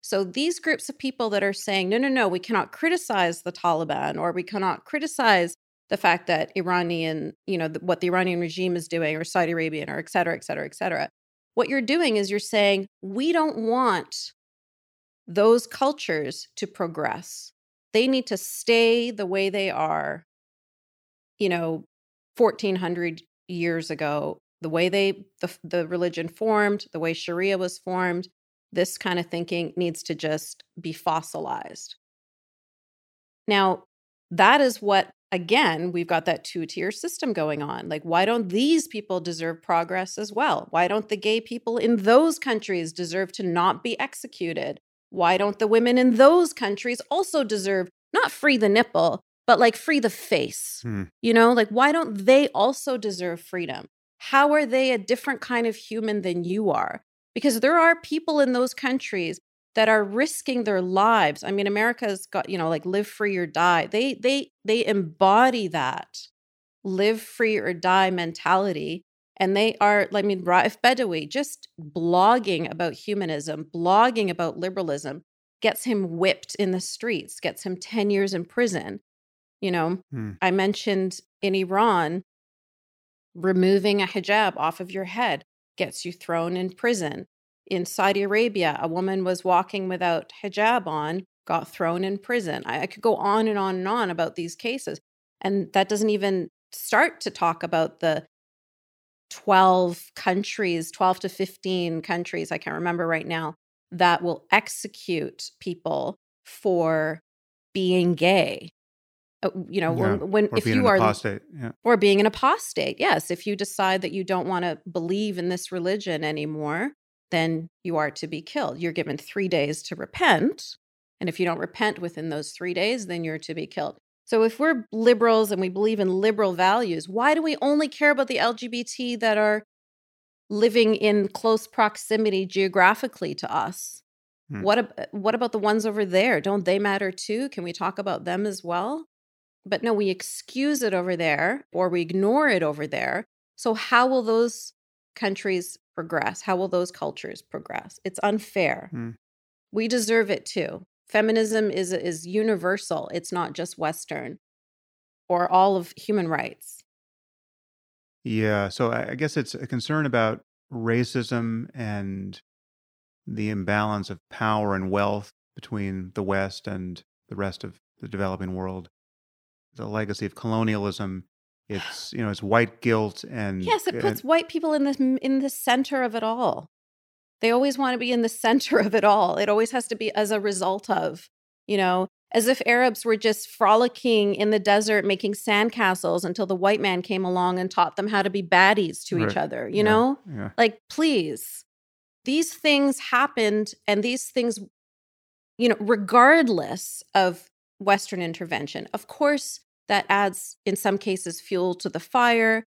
So these groups of people that are saying, no, no, no, we cannot criticize the Taliban or we cannot criticize the fact that Iranian, you know, what the Iranian regime is doing or Saudi Arabian or et cetera, et cetera, et cetera. What you're doing is you're saying, we don't want those cultures to progress. They need to stay the way they are, you know, 1400 years ago the way they the, the religion formed the way sharia was formed this kind of thinking needs to just be fossilized now that is what again we've got that two tier system going on like why don't these people deserve progress as well why don't the gay people in those countries deserve to not be executed why don't the women in those countries also deserve not free the nipple but like free the face hmm. you know like why don't they also deserve freedom how are they a different kind of human than you are? Because there are people in those countries that are risking their lives. I mean, America's got, you know, like live free or die. They they they embody that live free or die mentality. And they are, I mean, Raif Badawi just blogging about humanism, blogging about liberalism gets him whipped in the streets, gets him 10 years in prison. You know, hmm. I mentioned in Iran, removing a hijab off of your head gets you thrown in prison. In Saudi Arabia, a woman was walking without hijab on, got thrown in prison. I, I could go on and on and on about these cases. And that doesn't even start to talk about the 12 countries, 12 to 15 countries, I can't remember right now, that will execute people for being gay uh, you know yeah. when, when if you are apostate yeah. or being an apostate yes if you decide that you don't want to believe in this religion anymore then you are to be killed you're given three days to repent And if you don't repent within those three days, then you're to be killed. So if we're liberals and we believe in liberal values, why do we only care about the LGBT that are living in close proximity geographically to us? Hmm. What what about the ones over there? Don't they matter too? Can we talk about them as well? But no, we excuse it over there or we ignore it over there. So how will those countries progress? How will those cultures progress? It's unfair. Hmm. We deserve it too. Feminism is is universal. It's not just western or all of human rights. Yeah, so I guess it's a concern about racism and the imbalance of power and wealth between the West and the rest of the developing world. The legacy of colonialism. It's you know it's white guilt and yes, it puts and, white people in the in the center of it all. They always want to be in the center of it all. It always has to be as a result of, you know, as if Arabs were just frolicking in the desert making sandcastles until the white man came along and taught them how to be baddies to right. each other, you yeah. know? Yeah. Like, please. These things happened and these things, you know, regardless of Western intervention. Of course, that adds, in some cases, fuel to the fire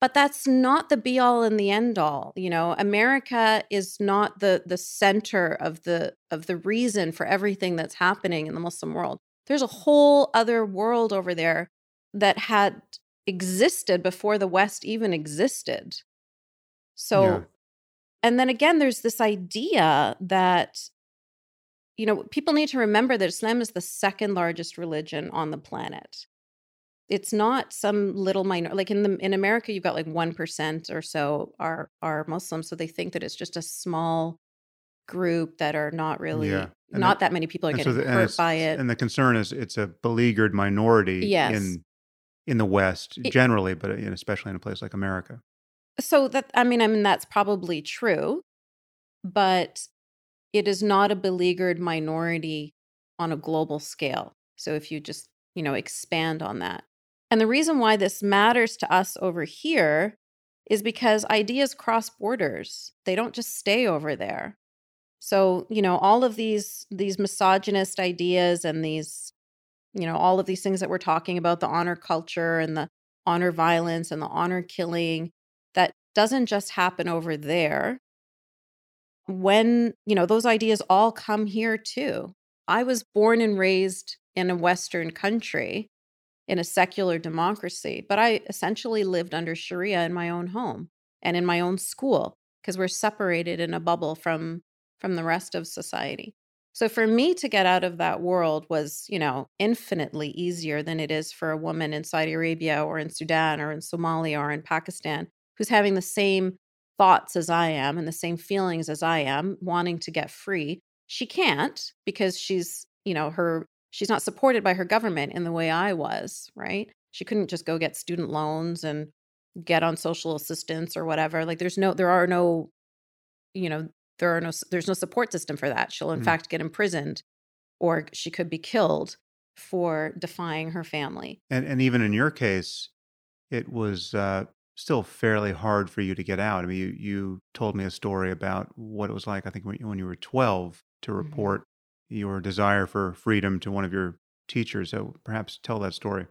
but that's not the be all and the end all you know? America is not the the center of the of the reason for everything that's happening in the muslim world. There's a whole other world over there that had existed before the west even existed. So yeah. and then again there's this idea that you know people need to remember that islam is the second largest religion on the planet it's not some little minor like in the in America you've got like 1% or so are are Muslims so they think that it's just a small group that are not really yeah. not the, that many people are getting so the, hurt by it and the concern is it's a beleaguered minority yes. in in the west it, generally but uh, especially in a place like America so that I mean I mean that's probably true but it is not a beleaguered minority on a global scale so if you just you know expand on that and the reason why this matters to us over here is because ideas cross borders. They don't just stay over there. So, you know, all of these these misogynist ideas and these you know, all of these things that we're talking about, the honor culture and the honor violence and the honor killing, that doesn't just happen over there. When, you know, those ideas all come here too. I was born and raised in a Western country in a secular democracy, but I essentially lived under Sharia in my own home and in my own school because we're separated in a bubble from from the rest of society. So for me to get out of that world was, you know, infinitely easier than it is for a woman in Saudi Arabia or in Sudan or in Somalia or in Pakistan who's having the same thoughts as I am and the same feelings as I am, wanting to get free. She can't because she's, you know, her she's not supported by her government in the way I was, right? She couldn't just go get student loans and get on social assistance or whatever. Like there's no there are no you know, there are no there's no support system for that. She'll in mm. fact get imprisoned or she could be killed for defying her family. And and even in your case, it was uh still fairly hard for you to get out. I mean, you you told me a story about what it was like I think when, when you were 12 to mm-hmm. report your desire for freedom to one of your teachers. So perhaps tell that story.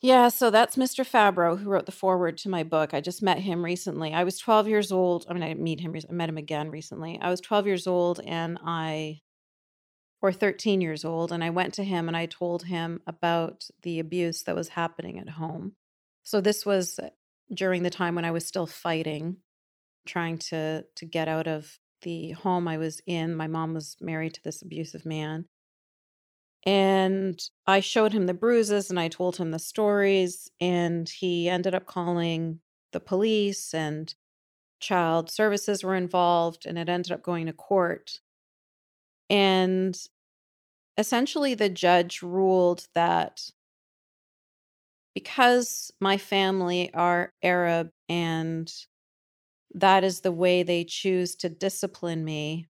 Yeah, so that's Mr. Fabro who wrote the foreword to my book. I just met him recently. I was 12 years old. I mean, I meet him. I met him again recently. I was 12 years old, and I, or 13 years old, and I went to him and I told him about the abuse that was happening at home. So this was during the time when I was still fighting, trying to to get out of the home I was in. My mom was married to this abusive man. And I showed him the bruises and I told him the stories. And he ended up calling the police, and child services were involved. And it ended up going to court. And essentially, the judge ruled that because my family are Arab and that is the way they choose to discipline me,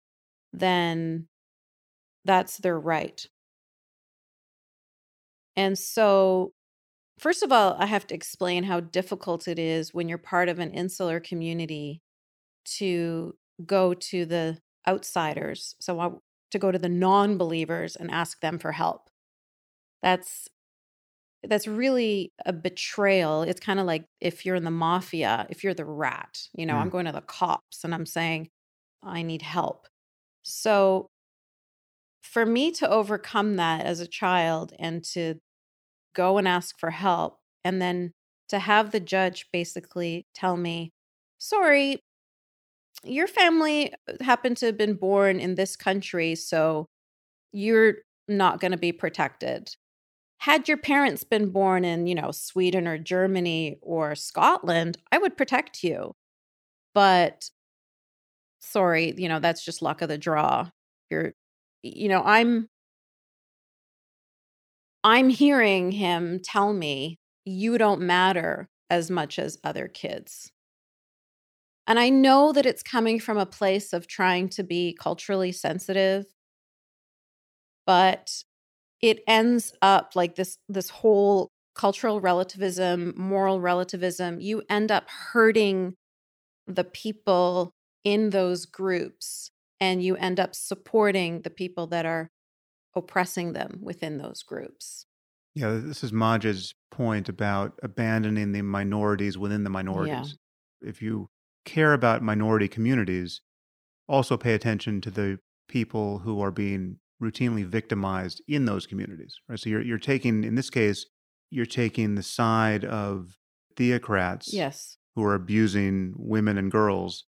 then that's their right. And so, first of all, I have to explain how difficult it is when you're part of an insular community to go to the outsiders. So, I, to go to the non-believers and ask them for help. That's that's really a betrayal. It's kind of like if you're in the mafia, if you're the rat, you know, Mm. I'm going to the cops and I'm saying, I need help. So for me to overcome that as a child and to go and ask for help, and then to have the judge basically tell me, sorry, your family happened to have been born in this country, so you're not going to be protected had your parents been born in, you know, Sweden or Germany or Scotland, I would protect you. But sorry, you know, that's just luck of the draw. You're you know, I'm I'm hearing him tell me you don't matter as much as other kids. And I know that it's coming from a place of trying to be culturally sensitive, but it ends up like this this whole cultural relativism, moral relativism, you end up hurting the people in those groups and you end up supporting the people that are oppressing them within those groups. Yeah, this is Maajid's point about abandoning the minorities within the minorities. If you care about minority communities, also pay attention to the people who are being routinely victimized in those communities. Right. So you're you're taking in this case, you're taking the side of theocrats Yes. who are abusing women and girls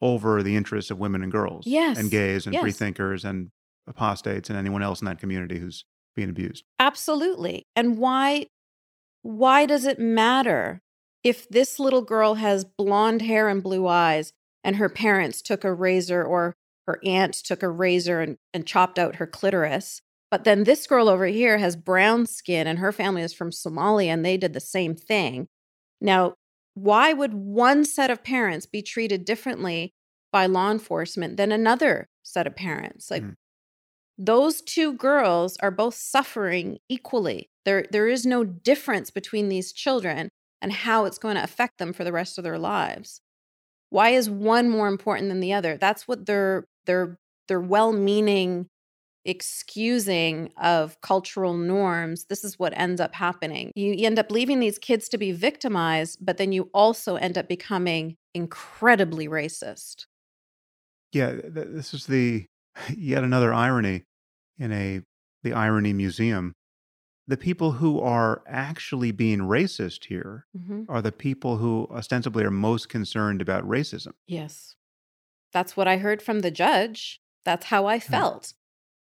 over the interests of women and girls. Yes. And gays and Yes. freethinkers and apostates and anyone else in that community who's being abused. Absolutely. And why why does it matter if this little girl has blonde hair and blue eyes and her parents took a razor or her aunt took a razor and, and chopped out her clitoris? But then this girl over here has brown skin and her family is from Somalia and they did the same thing. Now, why would one set of parents be treated differently by law enforcement than another set of parents? Like Mm. those two girls are both suffering equally. There there is no difference between these children and how it's going to affect them for the rest of their lives. Why is one more important than the other? That's what their their their well-meaning excusing of cultural norms. This is what ends up happening. You, end up leaving these kids to be victimized, but then you also end up becoming incredibly racist. Yeah, th- this is the yet another irony in a the irony museum. The people who are actually being racist here Mhm. are the people who ostensibly are most concerned about racism. Yes. That's what I heard from the judge. That's how I mm. felt.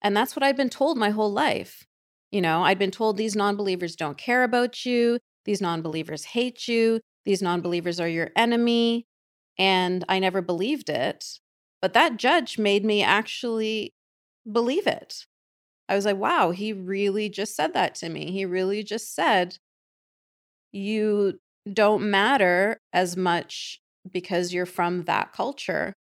And that's what I'd been told my whole life. You know, I'd been told these non believers don't care about you. These non believers hate you. These non believers are your enemy. And I never believed it. But that judge made me actually believe it. I was like, wow, he really just said that to me. He really just said, you don't matter as much because you're from that culture.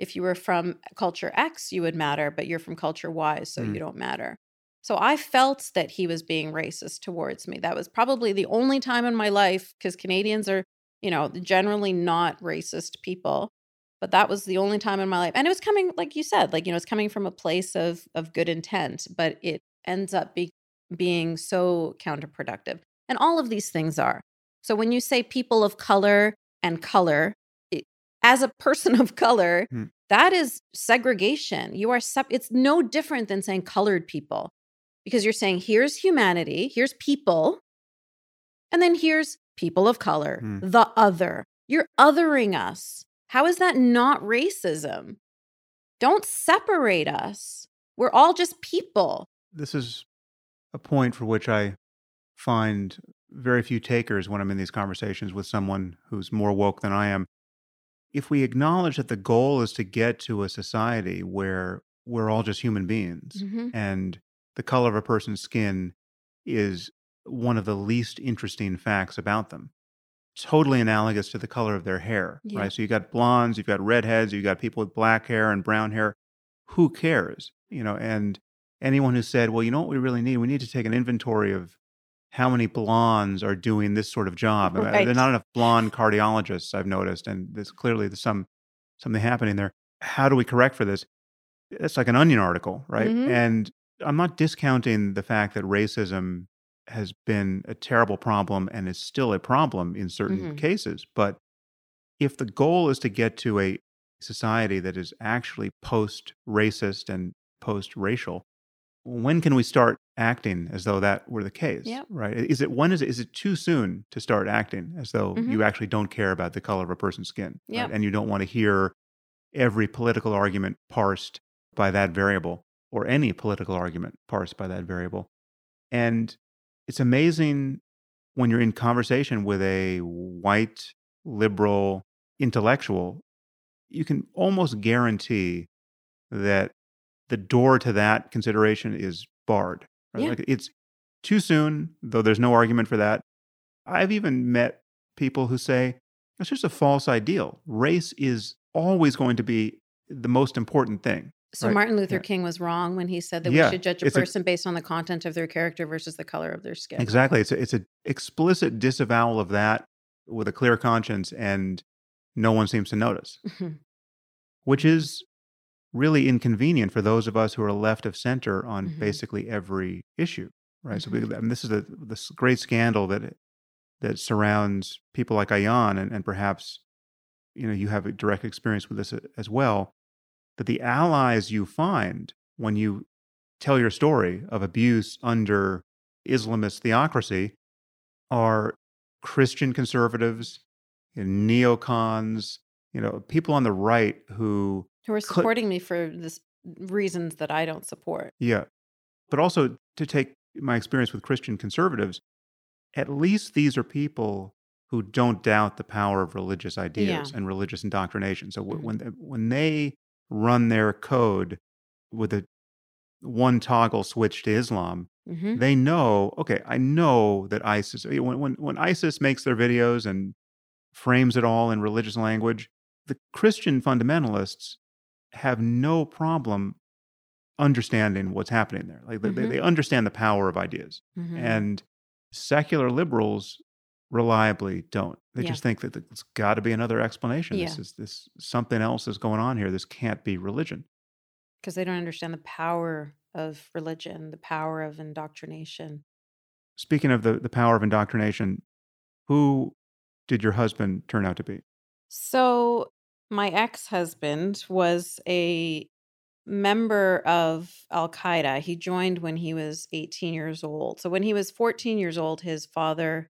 If you were from culture X, you would matter, but you're from culture Y, so Mm. you don't matter. So I felt that he was being racist towards me. That was probably the only time in my life because Canadians are, you know, generally not racist people. But that was the only time in my life. And it was coming, like you said, like, you know, it's coming from a place of of good intent, but it ends up be, being so counterproductive. And all of these things are. So when you say people of color and color, as a person of color, Hmm. that is segregation. You are sep- it's no different than saying colored people because you're saying here's humanity, here's people, and then here's people of color, Hmm. the other. You're othering us. How is that not racism? Don't separate us. We're all just people. This is a point for which I find very few takers when I'm in these conversations with someone who's more woke than I am. If we acknowledge that the goal is to get to a society where we're all just human beings Mhm. and the color of a person's skin is one of the least interesting facts about them. Totally analogous to the color of their hair, Yeah. right? So you got blondes, you've got redheads, you've got people with black hair and brown hair. Who cares? You know, and anyone who said, well, you know what we really need? We need to take an inventory of how many blondes are doing this sort of job. Uh, Right. There are not enough blonde cardiologists, I've noticed, and there's clearly there's some something happening there. How do we correct for this? it's like an onion article, right? Mhm. And I'm not discounting the fact that racism has been a terrible problem and is still a problem in certain Mhm. cases. But if the goal is to get to a society that is actually post racist and post racial, when can we start acting as though that were the case? Yep. Right? Is it when is it is it too soon to start acting as though Mhm. you actually don't care about the color of a person's skin? right? And you don't want to hear every political argument parsed by that variable or any political argument parsed by that variable. And it's amazing when you're in conversation with a white liberal intellectual, you can almost guarantee that the door to that consideration is barred. Right? Yeah. Like it's too soon, though there's no argument for that. I've even met people who say it's just a false ideal. Race is always going to be the most important thing. So Right. Martin Luther Yeah. King was wrong when he said that Yeah. we should judge a It's a- person based on the content of their character versus the color of their skin. Exactly. It's a, it's an explicit disavowal of that with a clear conscience, and no one seems to notice, which is really inconvenient for those of us who are left of center on Mhm. basically every issue, right? So we. I mean, this is a this great scandal that that surrounds people like Ayaan, and, and perhaps you know you have a direct experience with this as well. That the allies you find when you tell your story of abuse under Islamist theocracy are Christian conservatives, you know, neocons, you know, people on the right who, Who are supporting me for this reasons that I don't support. yeah. But also to take my experience with Christian conservatives, at least these are people who don't doubt the power of religious ideas Yeah. and religious indoctrination. So w- Mhm. when they, when they run their code with a one toggle switch to Islam, hmm they know, okay, I know that ISIS, when, when, when ISIS makes their videos and frames it all in religious language, the Christian fundamentalists have no problem understanding what's happening there. Like they, they, they understand the power of ideas. hmm And secular liberals reliably don't. They Yeah. just think that there's got to be another explanation. This is this something else is going on here. This can't be religion. Because they don't understand the power of religion, the power of indoctrination. Speaking of the, the power of indoctrination, who did your husband turn out to be? So, my ex husband was a member of Al Qaeda. He joined when he was 18 years old. So, when he was 14 years old, his father,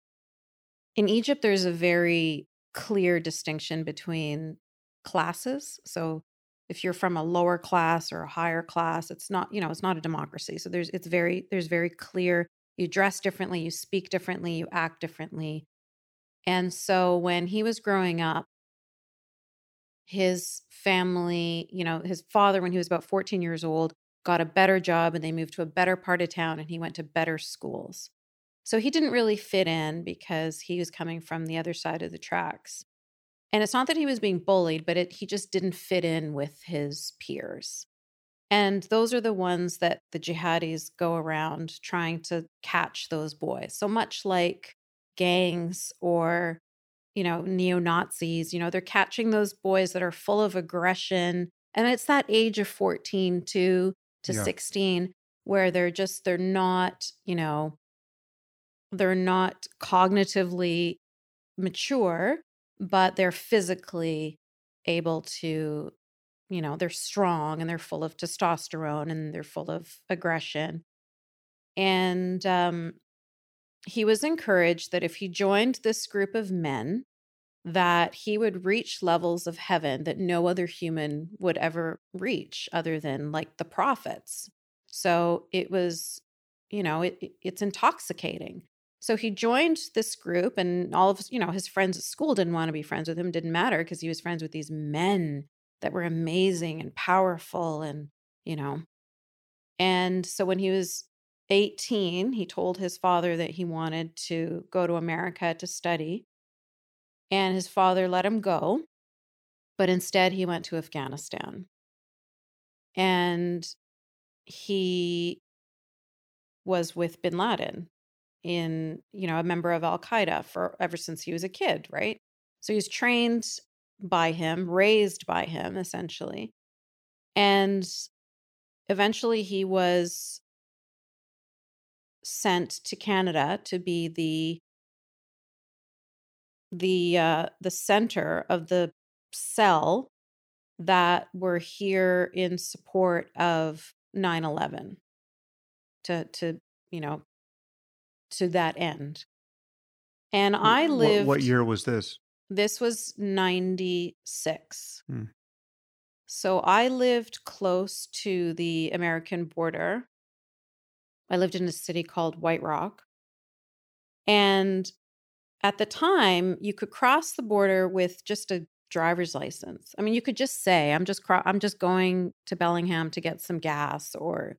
in Egypt, there's a very clear distinction between classes. So, if you're from a lower class or a higher class, it's not, you know, it's not a democracy. So, there's, it's very, there's very clear. You dress differently, you speak differently, you act differently. And so, when he was growing up, his family, you know, his father, when he was about 14 years old, got a better job and they moved to a better part of town and he went to better schools. So he didn't really fit in because he was coming from the other side of the tracks. And it's not that he was being bullied, but it, he just didn't fit in with his peers. And those are the ones that the jihadis go around trying to catch those boys. So much like gangs or you know, neo Nazis, you know, they're catching those boys that are full of aggression. And it's that age of 14 to, to Yeah. 16 where they're just, they're not, you know, they're not cognitively mature, but they're physically able to, you know, they're strong and they're full of testosterone and they're full of aggression. And um, he was encouraged that if he joined this group of men, that he would reach levels of heaven that no other human would ever reach other than like the prophets. So it was, you know, it, it- it's intoxicating. So he joined this group and all of, you know, his friends at school didn't want to be friends with him, didn't matter because he was friends with these men that were amazing and powerful and, you know. And so when he was 18, he told his father that he wanted to go to America to study. And his father let him go, but instead he went to Afghanistan. And he was with bin Laden in, you know, a member of Al Qaeda for ever since he was a kid, right? So he was trained by him, raised by him, essentially. And eventually he was sent to Canada to be the the uh, the center of the cell that were here in support of 9-11 to to you know to that end and i lived What, what year was this? this was 96 Hmm. so i lived close to the american border i lived in a city called white rock and at the time you could cross the border with just a driver's license. I mean you could just say i'm just cro- i'm just going to bellingham to get some gas or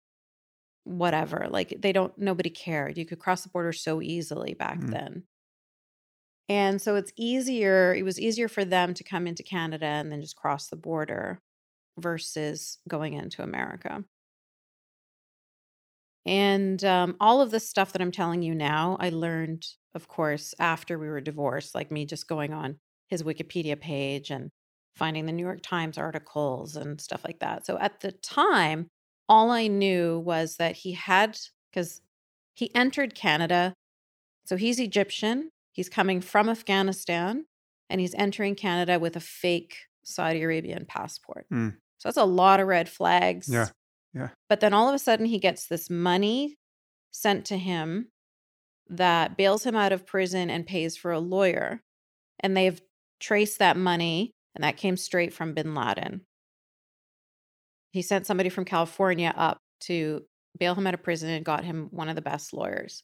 whatever. Like they don't nobody cared. You could cross the border so easily back Mm. then. And so it's easier it was easier for them to come into canada and then just cross the border versus going into america and um, all of this stuff that i'm telling you now i learned of course after we were divorced like me just going on his wikipedia page and finding the new york times articles and stuff like that. So at the time all i knew was that he had because he entered canada. So he's egyptian he's coming from afghanistan and he's entering canada with a fake saudi arabian passport. Mm. so that's a lot of red flags. Yeah, yeah. but then all of a sudden he gets this money sent to him that bails him out of prison and pays for a lawyer and they've traced that money and that came straight from bin laden. He sent somebody from california up to bail him out of prison and got him one of the best lawyers.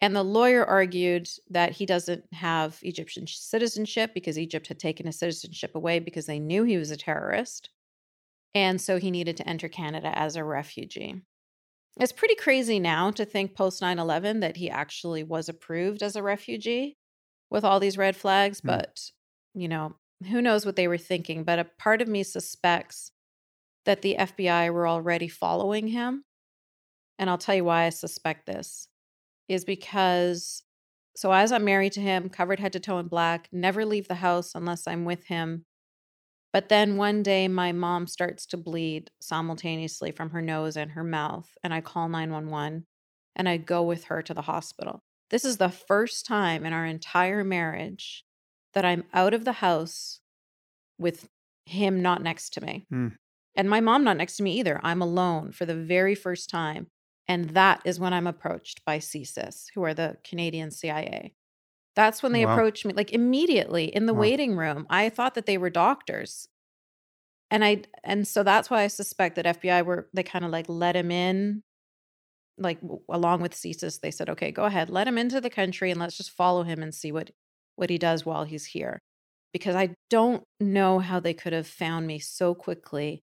And the lawyer argued that he doesn't have egyptian citizenship because egypt had taken his citizenship away because they knew he was a terrorist and so he needed to enter canada as a refugee it's pretty crazy now to think post 9-11 that he actually was approved as a refugee with all these red flags Hmm. but you know who knows what they were thinking but a part of me suspects that the fbi were already following him and i'll tell you why i suspect this is because so as i'm married to him covered head to toe in black never leave the house unless i'm with him but then one day my mom starts to bleed simultaneously from her nose and her mouth and i call 911 and i go with her to the hospital. This is the first time in our entire marriage that i'm out of the house with him not next to me. Hmm. and my mom not next to me either. I'm alone for the very first time and that is when i'm approached by csis who are the canadian cia that's when they Wow. approached me like immediately in the Wow. waiting room i thought that they were doctors and i and so that's why i suspect that fbi were they kind of like let him in like along with CSIS, they said, okay, go ahead, let him into the country and let's just follow him and see what what he does while he's here. Because I don't know how they could have found me so quickly.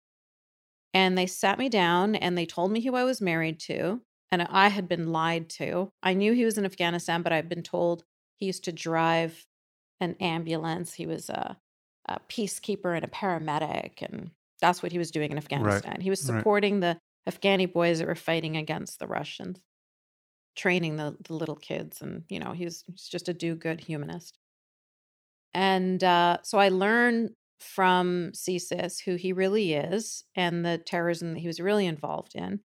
And they sat me down and they told me who I was married to. And I had been lied to. I knew he was in Afghanistan, but I'd been told he used to drive an ambulance. He was a, a peacekeeper and a paramedic. And that's what he was doing in Afghanistan. He was right. supporting the Afghani boys that were fighting against the Russians, training the, the little kids. And, you know, he was, he's just a do good humanist. And uh, so I learned from CSIS who he really is and the terrorism that he was really involved in.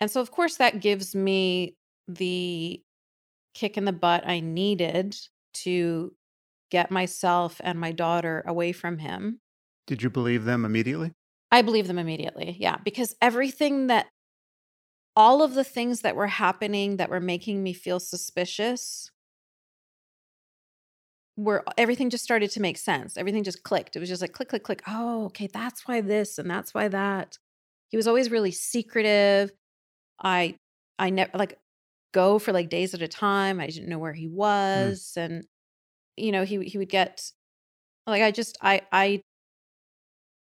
And so, of course, that gives me the kick in the butt I needed to get myself and my daughter away from him. Did you believe them immediately? I believe them immediately. Yeah. Because everything that, all of the things that were happening that were making me feel suspicious were, everything just started to make sense. Everything just clicked. It was just like click, click, click. Oh, okay. That's why this and that's why that. He was always really secretive. I, I never like go for like days at a time. I didn't know where he mm. was. And, you know, he, he would get like, I just, I, I,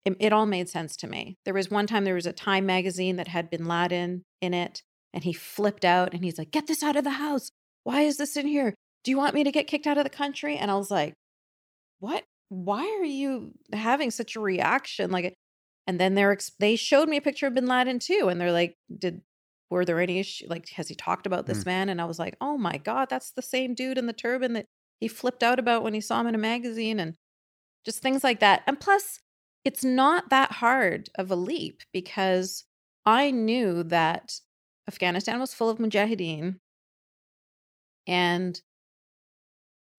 it, it all made sense to me. There was one time there was a Time magazine that had Bin Laden in it, and he flipped out and he's like, "Get this out of the house! Why is this in here? Do you want me to get kicked out of the country?" And I was like, "What? Why are you having such a reaction?" Like, and then they're ex- they showed me a picture of Bin Laden too, and they're like, "Did were there any issue? Like, has he talked about this Mm. man?" And I was like, "Oh my god, that's the same dude in the turban that he flipped out about when he saw him in a magazine," and just things like that. And plus, it's not that hard of a leap because I knew that Afghanistan was full of mujahideen. And,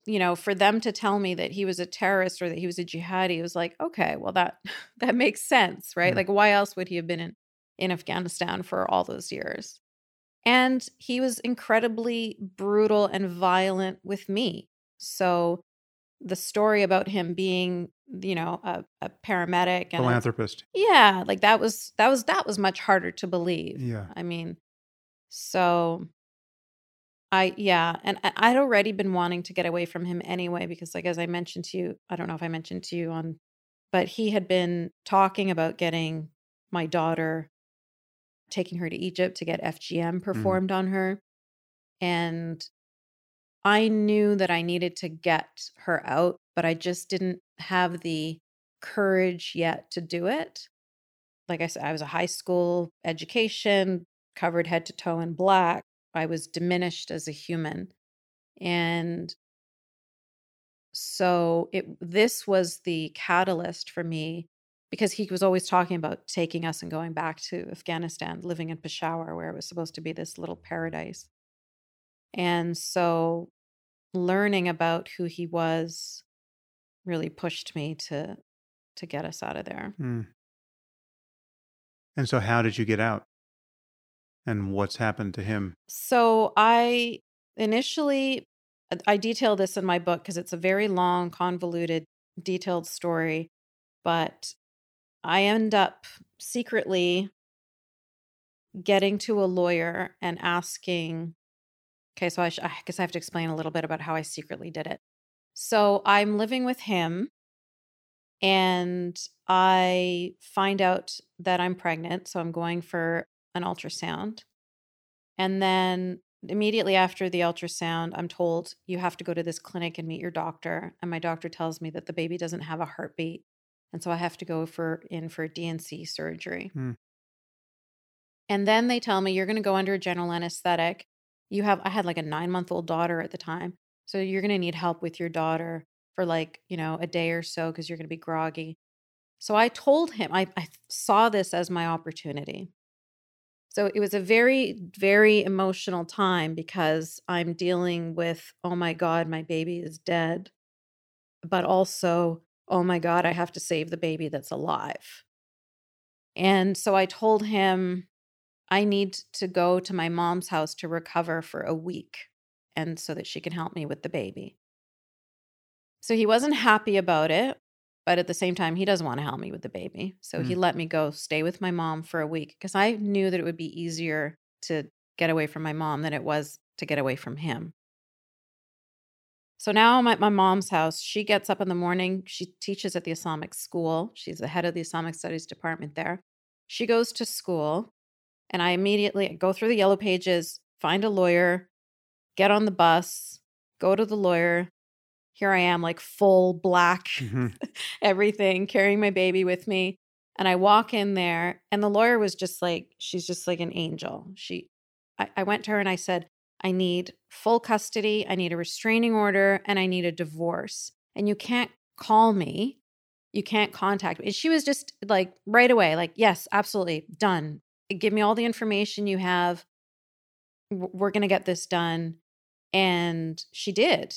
you know, for them to tell me that he was a terrorist or that he was a jihadi, it was like, okay, well, that that makes sense, right? Mm. Like, why else would he have been in, in Afghanistan for all those years? And he was incredibly brutal and violent with me. So the story about him being, you know, a, a paramedic and a- Philanthropist. yeah, like that was that was that was much harder to believe. Yeah. I mean, so I yeah, and I'd already been wanting to get away from him anyway because like as I mentioned to you, I don't know if I mentioned to you on but he had been talking about getting my daughter taking her to Egypt to get FGM mm-hmm. performed on her and I knew that I needed to get her out, but I just didn't have the courage yet to do it. Like I said, I was a high school education, covered head to toe in black. I was diminished as a human. And so it this was the catalyst for me because he was always talking about taking us and going back to Afghanistan, living in Peshawar where it was supposed to be this little paradise. And so learning about who he was really pushed me to to get us out of there. Mm. And so, how did you get out? And what's happened to him? So I initially I detail this in my book because it's a very long, convoluted, detailed story, but I end up secretly getting to a lawyer and asking Okay, so I, sh- I guess I have to explain a little bit about how I secretly did it. So I'm living with him and I find out that I'm pregnant. So I'm going for an ultrasound. And then immediately after the ultrasound, I'm told you have to go to this clinic and meet your doctor. And my doctor tells me that the baby doesn't have a heartbeat. And so I have to go for in for D&C surgery. Hmm. And then they tell me you're going to go under general anesthetic. You have I had like a 9-month-old daughter at the time. So you're going to need help with your daughter for like, you know, a day or so cuz you're going to be groggy. So I told him I, I saw this as my opportunity. So it was a very, very emotional time because I'm dealing with, oh my God, my baby is dead. But also, oh my God, I have to save the baby that's alive. And so I told him I need to go to my mom's house to recover for a week and so that she can help me with the baby. So he wasn't happy about it, but at the same time, he doesn't want to help me with the baby. So he mm. let me go stay with my mom for a week because I knew that it would be easier to get away from my mom than it was to get away from him. So now I'm at my mom's house. She gets up in the morning. She teaches at the Islamic school. She's the head of the Islamic studies department there. She goes to school, and I immediately go through the yellow pages, find a lawyer, get on the bus, go to the lawyer. Here I am, like full black, Mhm. everything, carrying my baby with me. And I walk in there, and the lawyer was just like, she's just like an angel. She, I, I went to her and I said, I need full custody, I need a restraining order, and I need a divorce. And you can't call me, you can't contact me. And she was just like right away, like, yes, absolutely, done. Give me all the information you have. We're going to get this done. And she did.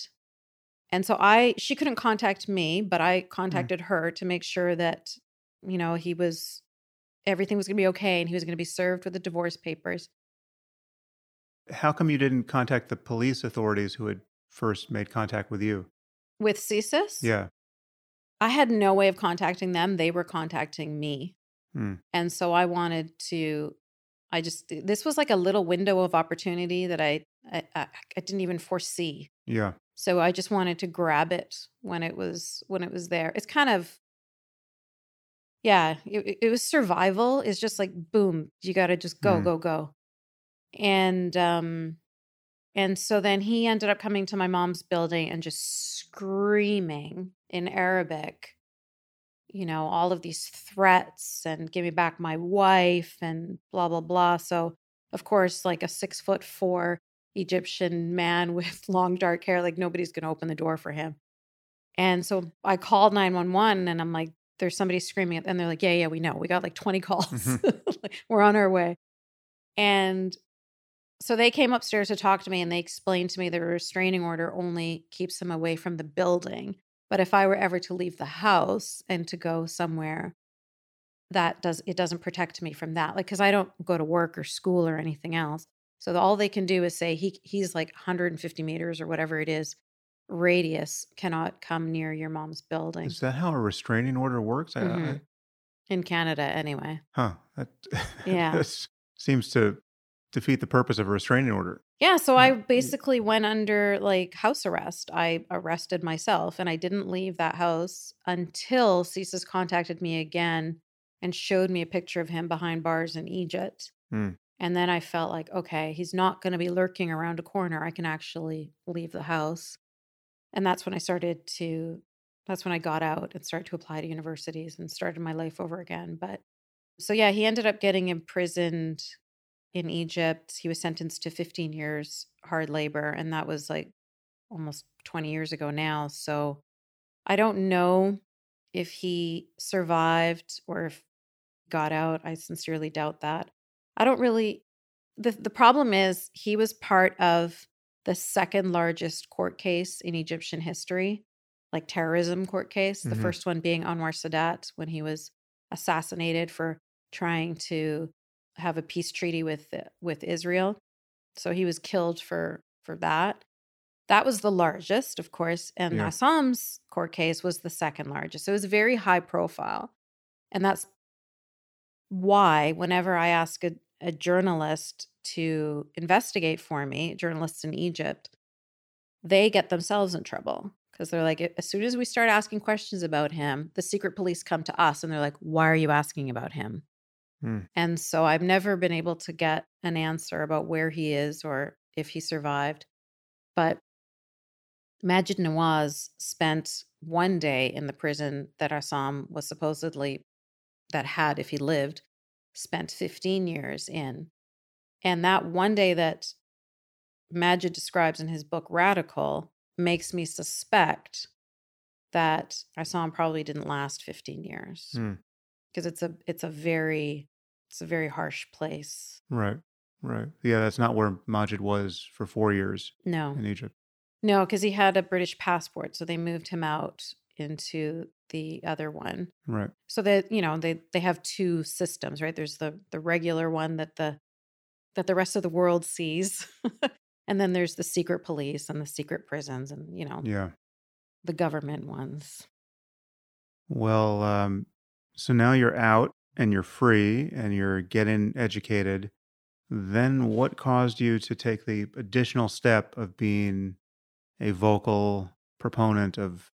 And so I, she couldn't contact me, but I mm. contacted her to make sure that, you know, he was, everything was going to be okay and he was going to be served with the divorce papers. How come you didn't contact the police authorities who had first made contact with you? With CSIS, Yeah. I had no way of contacting them. They were contacting me. Hmm. And so I wanted to, I just, this was like a little window of opportunity that I, I, I, I didn't even foresee. Yeah. So I just wanted to grab it when it was, when it was there. It's kind of, yeah, it, it was survival. It's just like, boom, you got to just go, Mm. go, go. And, um, and so then he ended up coming to my mom's building and just screaming in Arabic, you know, all of these threats and give me back my wife and blah, blah, blah. So, of course, like a six foot four Egyptian man with long dark hair, like nobody's going to open the door for him. And so I called 911 and I'm like, there's somebody screaming and they're like, yeah, yeah, we know. We got like 20 calls. Mhm. We're on our way. And so they came upstairs to talk to me and they explained to me that the restraining order only keeps him away from the building. But if I were ever to leave the house and to go somewhere, that does it doesn't protect me from that. Like cuz I don't go to work or school or anything else. So all they can do is say he he's like 150 meters or whatever it is radius cannot come near your mom's building Is that how a restraining order works? I, I, Mhm. in Canada anyway. huh. That, Yeah. seems to defeat the purpose of a restraining order. Yeah, so I basically went under like house arrest. I arrested myself and I didn't leave that house until CSIS contacted me again and showed me a picture of him behind bars in Egypt. Hmm. And then I felt like, okay, he's not going to be lurking around a corner. I can actually leave the house. And that's when I started to, that's when I got out and started to apply to universities and started my life over again. But so, yeah, he ended up getting imprisoned in Egypt. He was sentenced to 15 years hard labor, and that was like almost 20 years ago now. So I don't know if he survived or if got out. I sincerely doubt that. I don't really the the problem is he was part of the second largest court case in Egyptian history, like terrorism court case. The Mhm. first one being Anwar Sadat when he was assassinated for trying to have a peace treaty with with Israel. So he was killed for for that. That was the largest, of course, and Yeah. Assam's court case was the second largest. So it was very high profile. And that's why whenever I ask a, a journalist to investigate for me, journalists in Egypt, they get themselves in trouble because they're like, as soon as we start asking questions about him, the secret police come to us and they're like, why are you asking about him? Hmm. And so I've never been able to get an answer about where he is or if he survived. But Maajid Nawaz spent one day in the prison that Assam was supposedly, that had, if he lived, spent 15 years in. And that one day that Maajid describes in his book Radical makes me suspect that Assam probably didn't last 15 years Hmm. Because it's a it's a very it's a very harsh place. Right. Right. Yeah, that's not where Maajid was for four years No, in Egypt. no, because he had a British passport, so they moved him out into the other one. Right. So that you know they they have two systems, right? There's the the regular one that the that the rest of the world sees, and then there's the secret police and the secret prisons, and you know Yeah. the government ones. Well, um, so now you're out and you're free and you're getting educated. Then what caused you to take the additional step of being a vocal proponent of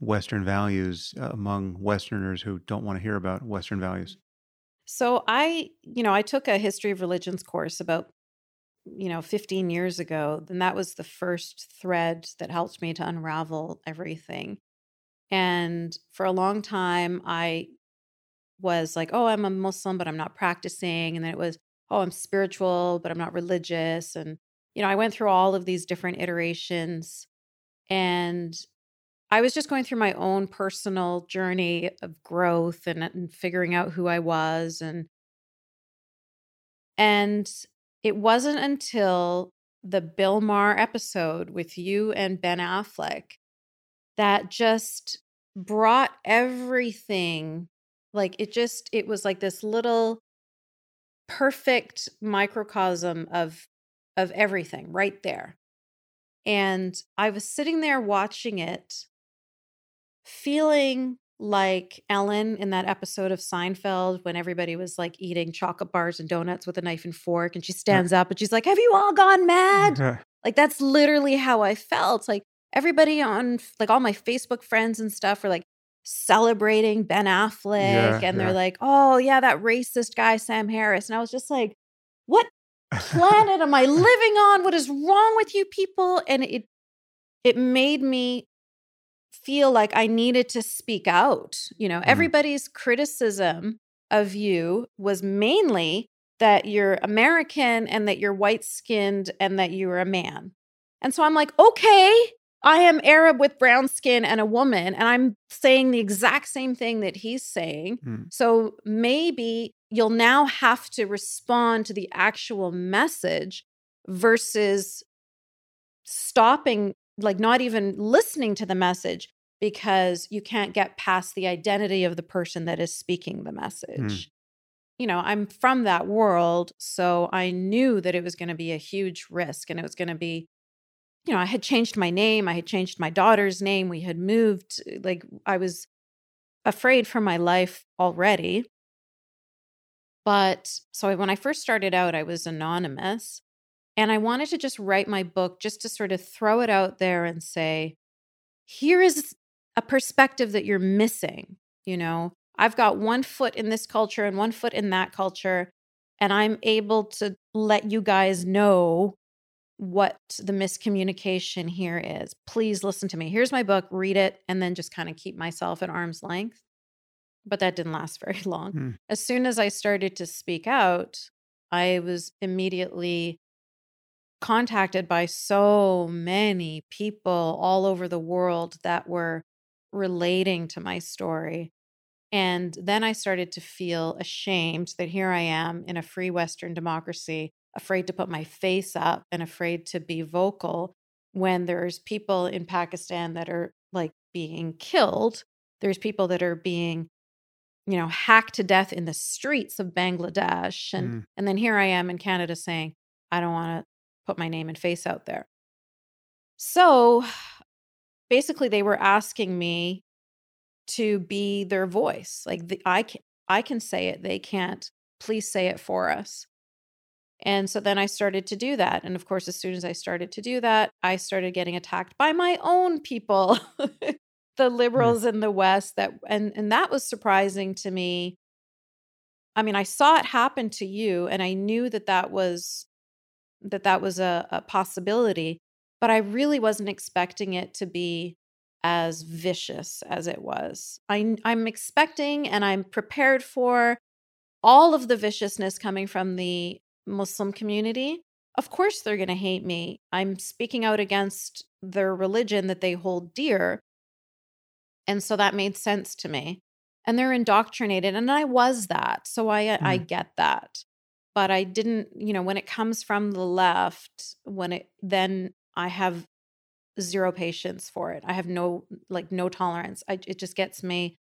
Western values uh, among Westerners who don't want to hear about Western values? So I, you know, I took a history of religions course about, you know, 15 years ago. And that was the first thread that helped me to unravel everything. And for a long time, I was like, oh, I'm a Muslim, but I'm not practicing. And then it was, oh, I'm spiritual, but I'm not religious. And, you know, I went through all of these different iterations. And I was just going through my own personal journey of growth and, and figuring out who I was and and it wasn't until the Bill Maher episode with you and Ben Affleck that just brought everything like it just it was like this little perfect microcosm of of everything right there. And I was sitting there watching it feeling like Ellen in that episode of Seinfeld when everybody was like eating chocolate bars and donuts with a knife and fork and she stands up and she's like, "Have you all gone mad?" Like that's literally how I felt. Like everybody on like all my Facebook friends and stuff were like celebrating Ben Affleck Yeah, and they're like, "Oh, yeah, that racist guy Sam Harris." And I was just like, "What planet am I living on? What is wrong with you people?" And it it made me feel like I needed to speak out. You know, mm. everybody's criticism of you was mainly that you're American and that you're white skinned and that you're a man. And so I'm like, okay, I am Arab with brown skin and a woman, and I'm saying the exact same thing that he's saying. Mm. So maybe you'll now have to respond to the actual message versus stopping, like not even listening to the message because you can't get past the identity of the person that is speaking the message. You know, I'm from that world, so I knew that it was going to be a huge risk and it was going to be you know, I had changed my name, I had changed my daughter's name, we had moved, uh, like I was afraid for my life already. But so when I first started out, I was anonymous. And I wanted to just write my book just to sort of throw it out there and say, here is a perspective that you're missing. You know, I've got one foot in this culture and one foot in that culture. And I'm able to let you guys know what the miscommunication here is. Please listen to me. Here's my book, read it, and then just kind of keep myself at arm's length. But that didn't last very long. Hmm. As soon as I started to speak out, I was immediately contacted by so many people all over the world that were relating to my story. And then I started to feel ashamed that here I am in a free Western democracy afraid to put my face up and afraid to be vocal when there's people in Pakistan that are like being killed. There's people that are being, you know, hacked to death in the streets of Bangladesh. And Mm. and then here I am in Canada saying, I don't want to put my name and face out there. So basically they were asking me to be their voice. Like the, I can I can say it, they can't. Please say it for us. And so then I started to do that. And of course, as soon as I started to do that, I started getting attacked by my own people, the mm. liberals in the West that and and that was surprising to me. I mean, I saw it happen to you and I knew that that was that that was a, a possibility, but I really wasn't expecting it to be as vicious as it was. I I'm expecting and I'm prepared for all of the viciousness coming from the Muslim community, of course they're going to hate me. I'm speaking out against their religion that they hold dear. And so that made sense to me. And they're indoctrinated and I was that. So I I get that. But I didn't, you know, when it comes from the left, when it then I have zero patience for it. I have no like no tolerance. I, it just gets me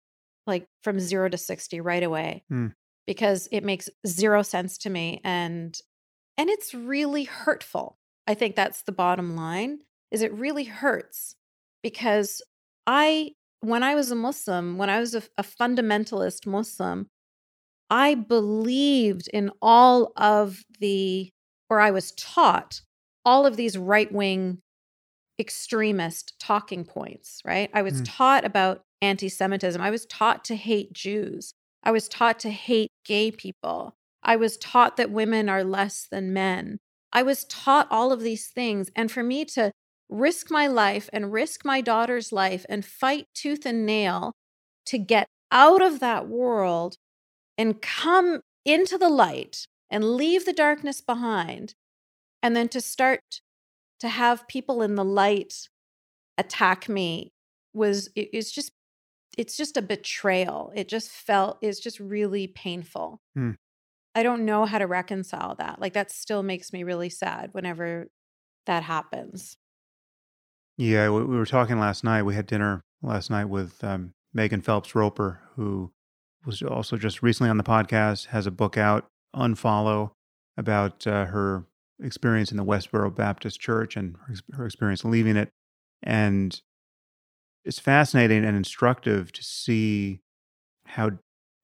like from 0 to 60 right away Mm. Because it makes zero sense to me and and it's really hurtful. I think that's the bottom line is it really hurts because I when I was a Muslim, when I was a, a fundamentalist Muslim, I believed in all of the or I was taught all of these right-wing extremist talking points, right? I was Mm. taught about anti Semitism. I was taught to hate Jews. I was taught to hate gay people. I was taught that women are less than men. I was taught all of these things. And for me to risk my life and risk my daughter's life and fight tooth and nail to get out of that world and come into the light and leave the darkness behind, and then to start to have people in the light attack me was it- it's just it's just a betrayal it just felt it's just really painful Hmm. i don't know how to reconcile that like that still makes me really sad whenever that happens Yeah, we, we were talking last night. We had dinner last night with um, Megan Phelps Roper, who was also just recently on the podcast, has a book out, Unfollow, about uh, her experience in the Westboro Baptist Church and her, her experience leaving it. And it's fascinating and instructive to see how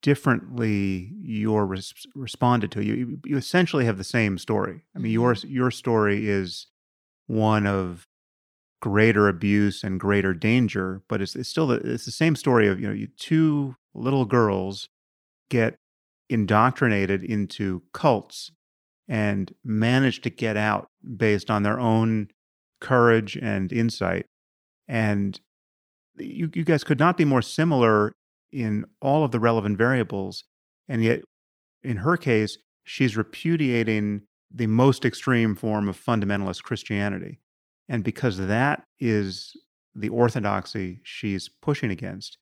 differently you're res- responded to. You, you you essentially have the same story. I mean, your mm-hmm. your story is one of greater abuse and greater danger, but it's, it's still the, it's the same story of you know you two little girls get indoctrinated into cults and manage to get out based on their own courage and insight and you, you guys could not be more similar in all of the relevant variables and yet in her case she's repudiating the most extreme form of fundamentalist christianity and because that is the orthodoxy she's pushing against.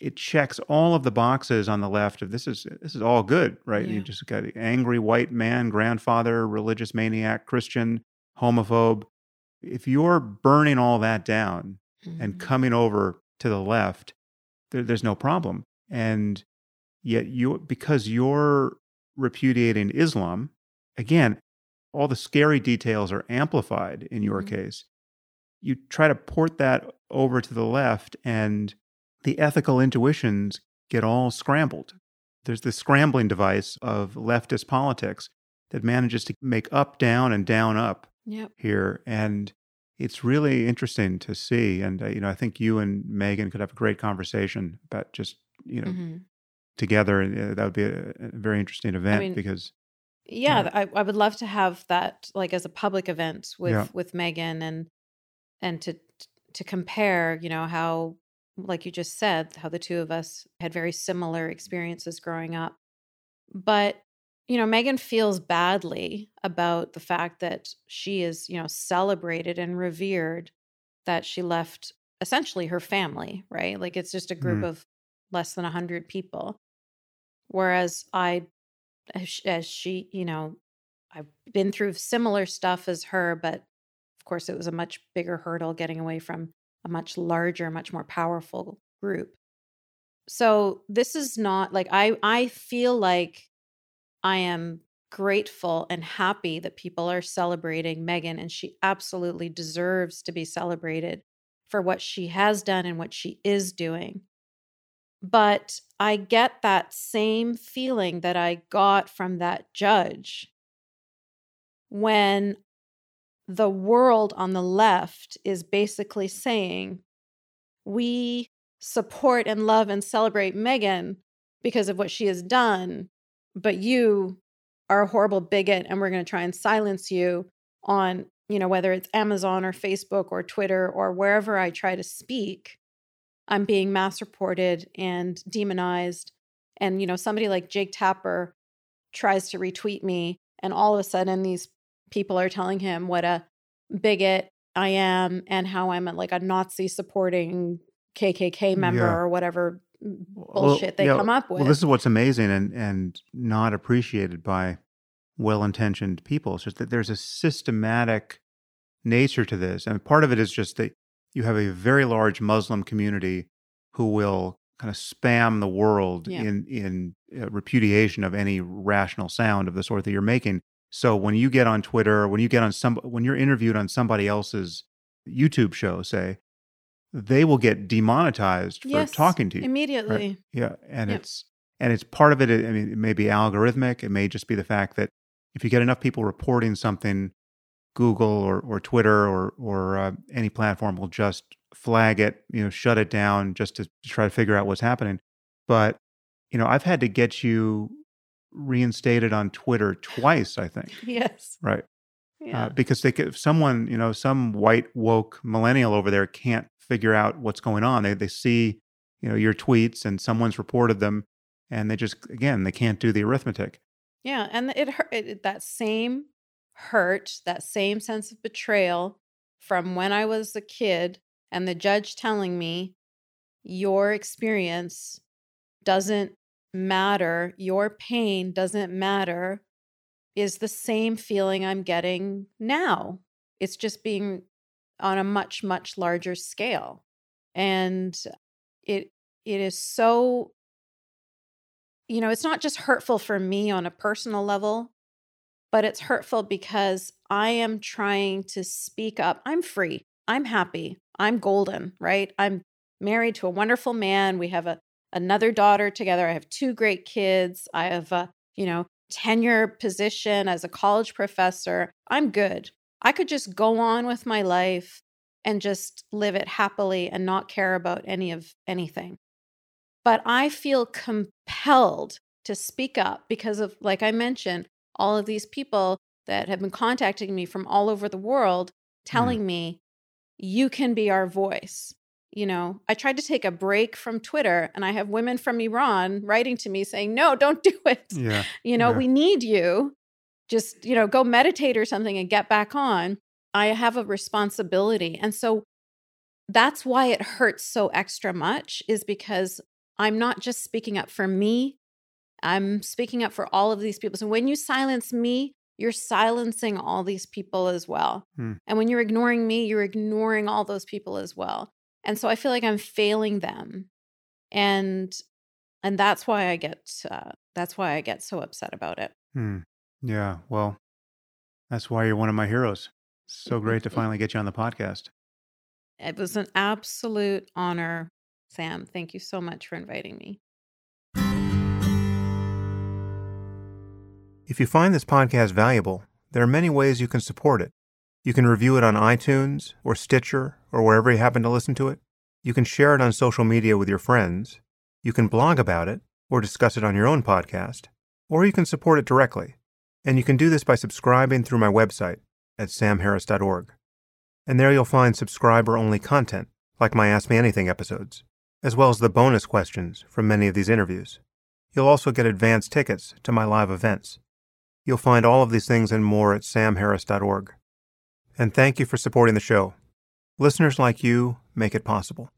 It checks all of the boxes on the left of this is this is all good, right? Yeah. You just got angry white man, grandfather, religious maniac, Christian, homophobe. If you're burning all that down and Mhm. coming over to the left, there, there's no problem. And yet you because you're repudiating Islam, again, all the scary details are amplified in your Mhm. case. You try to port that over to the left and the ethical intuitions get all scrambled. There's this scrambling device of leftist politics that manages to make up down and down up Yep. here and it's really interesting to see and uh, you know i think you and megan could have a great conversation about just you know Mhm. together and uh, that would be a, a very interesting event mean, because Yeah, I, I would love to have that like as a public event with Yeah. with Megan and and to to compare, you know, how like you just said, how the two of us had very similar experiences growing up. But you know, Megan feels badly about the fact that she is, you know, celebrated and revered that she left essentially her family, right? Like it's just a group Mm. of less than 100 people. Whereas I as as she, you know, I've been through similar stuff as her, but of course it was a much bigger hurdle getting away from a much larger, much more powerful group. So this is not like I I feel like I am grateful and happy that people are celebrating Megan and she absolutely deserves to be celebrated for what she has done and what she is doing. But I get that same feeling that I got from that judge when the world on the left is basically saying, we support and love and celebrate Megan because of what she has done, but you are a horrible bigot and we're going to try and silence you on, you know, whether it's Amazon or Facebook or Twitter or wherever I try to speak. I'm being mass reported and demonized. And, you know, somebody like Jake Tapper tries to retweet me, and all of a sudden, these people are telling him what a bigot I am and how I'm a, like a Nazi supporting KKK member Yeah. or whatever Well, bullshit they yeah, come up with. well this is what's amazing and and not appreciated by well-intentioned people it's just that there's a systematic nature to this and part of it is just that you have a very large muslim community who will kind of spam the world Yeah. in in uh, repudiation of any rational sound of the sort that you're making so when you get on twitter when you get on some when you're interviewed on somebody else's youtube show say they will get demonetized for yes, talking to you immediately. yeah, and Yep. it's and it's part of it. I mean, it may be algorithmic. It may just be the fact that if you get enough people reporting something, Google or or Twitter or or uh, any platform will just flag it, you know, shut it down just to, to try to figure out what's happening. But you know, I've had to get you reinstated on Twitter twice. I think Yes. right Yeah. uh, because they could, if someone you know some white woke millennial over there can't figure out what's going on they they see you know your tweets and someone's reported them and they just again they can't do the arithmetic Yeah, and it hurt it, that same hurt, that same sense of betrayal from when I was a kid and the judge telling me your experience doesn't matter, your pain doesn't matter is the same feeling I'm getting now. It's just being on a much much larger scale. And it it is so you know, it's not just hurtful for me on a personal level, but it's hurtful because I am trying to speak up. I'm free. I'm happy. I'm golden, right? I'm married to a wonderful man. We have a another daughter together. I have two great kids. I have a, you know, tenure position as a college professor. I'm good. I could just go on with my life and just live it happily and not care about any of anything but I feel compelled to speak up because of, like I mentioned, all of these people that have been contacting me from all over the world mm. telling me, you can be our voice. You know, I tried to take a break from Twitter and I have women from Iran writing to me saying, no, don't do it. yeah You know, Yeah. we need you. Just, you know, go meditate or something and get back on. I have a responsibility. And so that's why it hurts so extra much, is because I'm not just speaking up for me, I'm speaking up for all of these people. So when you silence me, you're silencing all these people as well. Hmm. And when you're ignoring me, you're ignoring all those people as well. And so I feel like I'm failing them. And and that's why I get uh, that's why I get so upset about it. Hmm. Yeah. Well, that's why you're one of my heroes. So great to finally get you on the podcast. It was an absolute honor, Sam. Thank you so much for inviting me. If you find this podcast valuable, there are many ways you can support it. You can review it on iTunes or Stitcher or wherever you happen to listen to it. You can share it on social media with your friends. You can blog about it or discuss it on your own podcast. Or you can support it directly. And you can do this by subscribing through my website at samharris.org. And there you'll find subscriber only content, like my Ask Me Anything episodes, as well as the bonus questions from many of these interviews. You'll also get advance tickets to my live events. You'll find all of these things and more at samharris.org. And thank you for supporting the show. Listeners like you make it possible.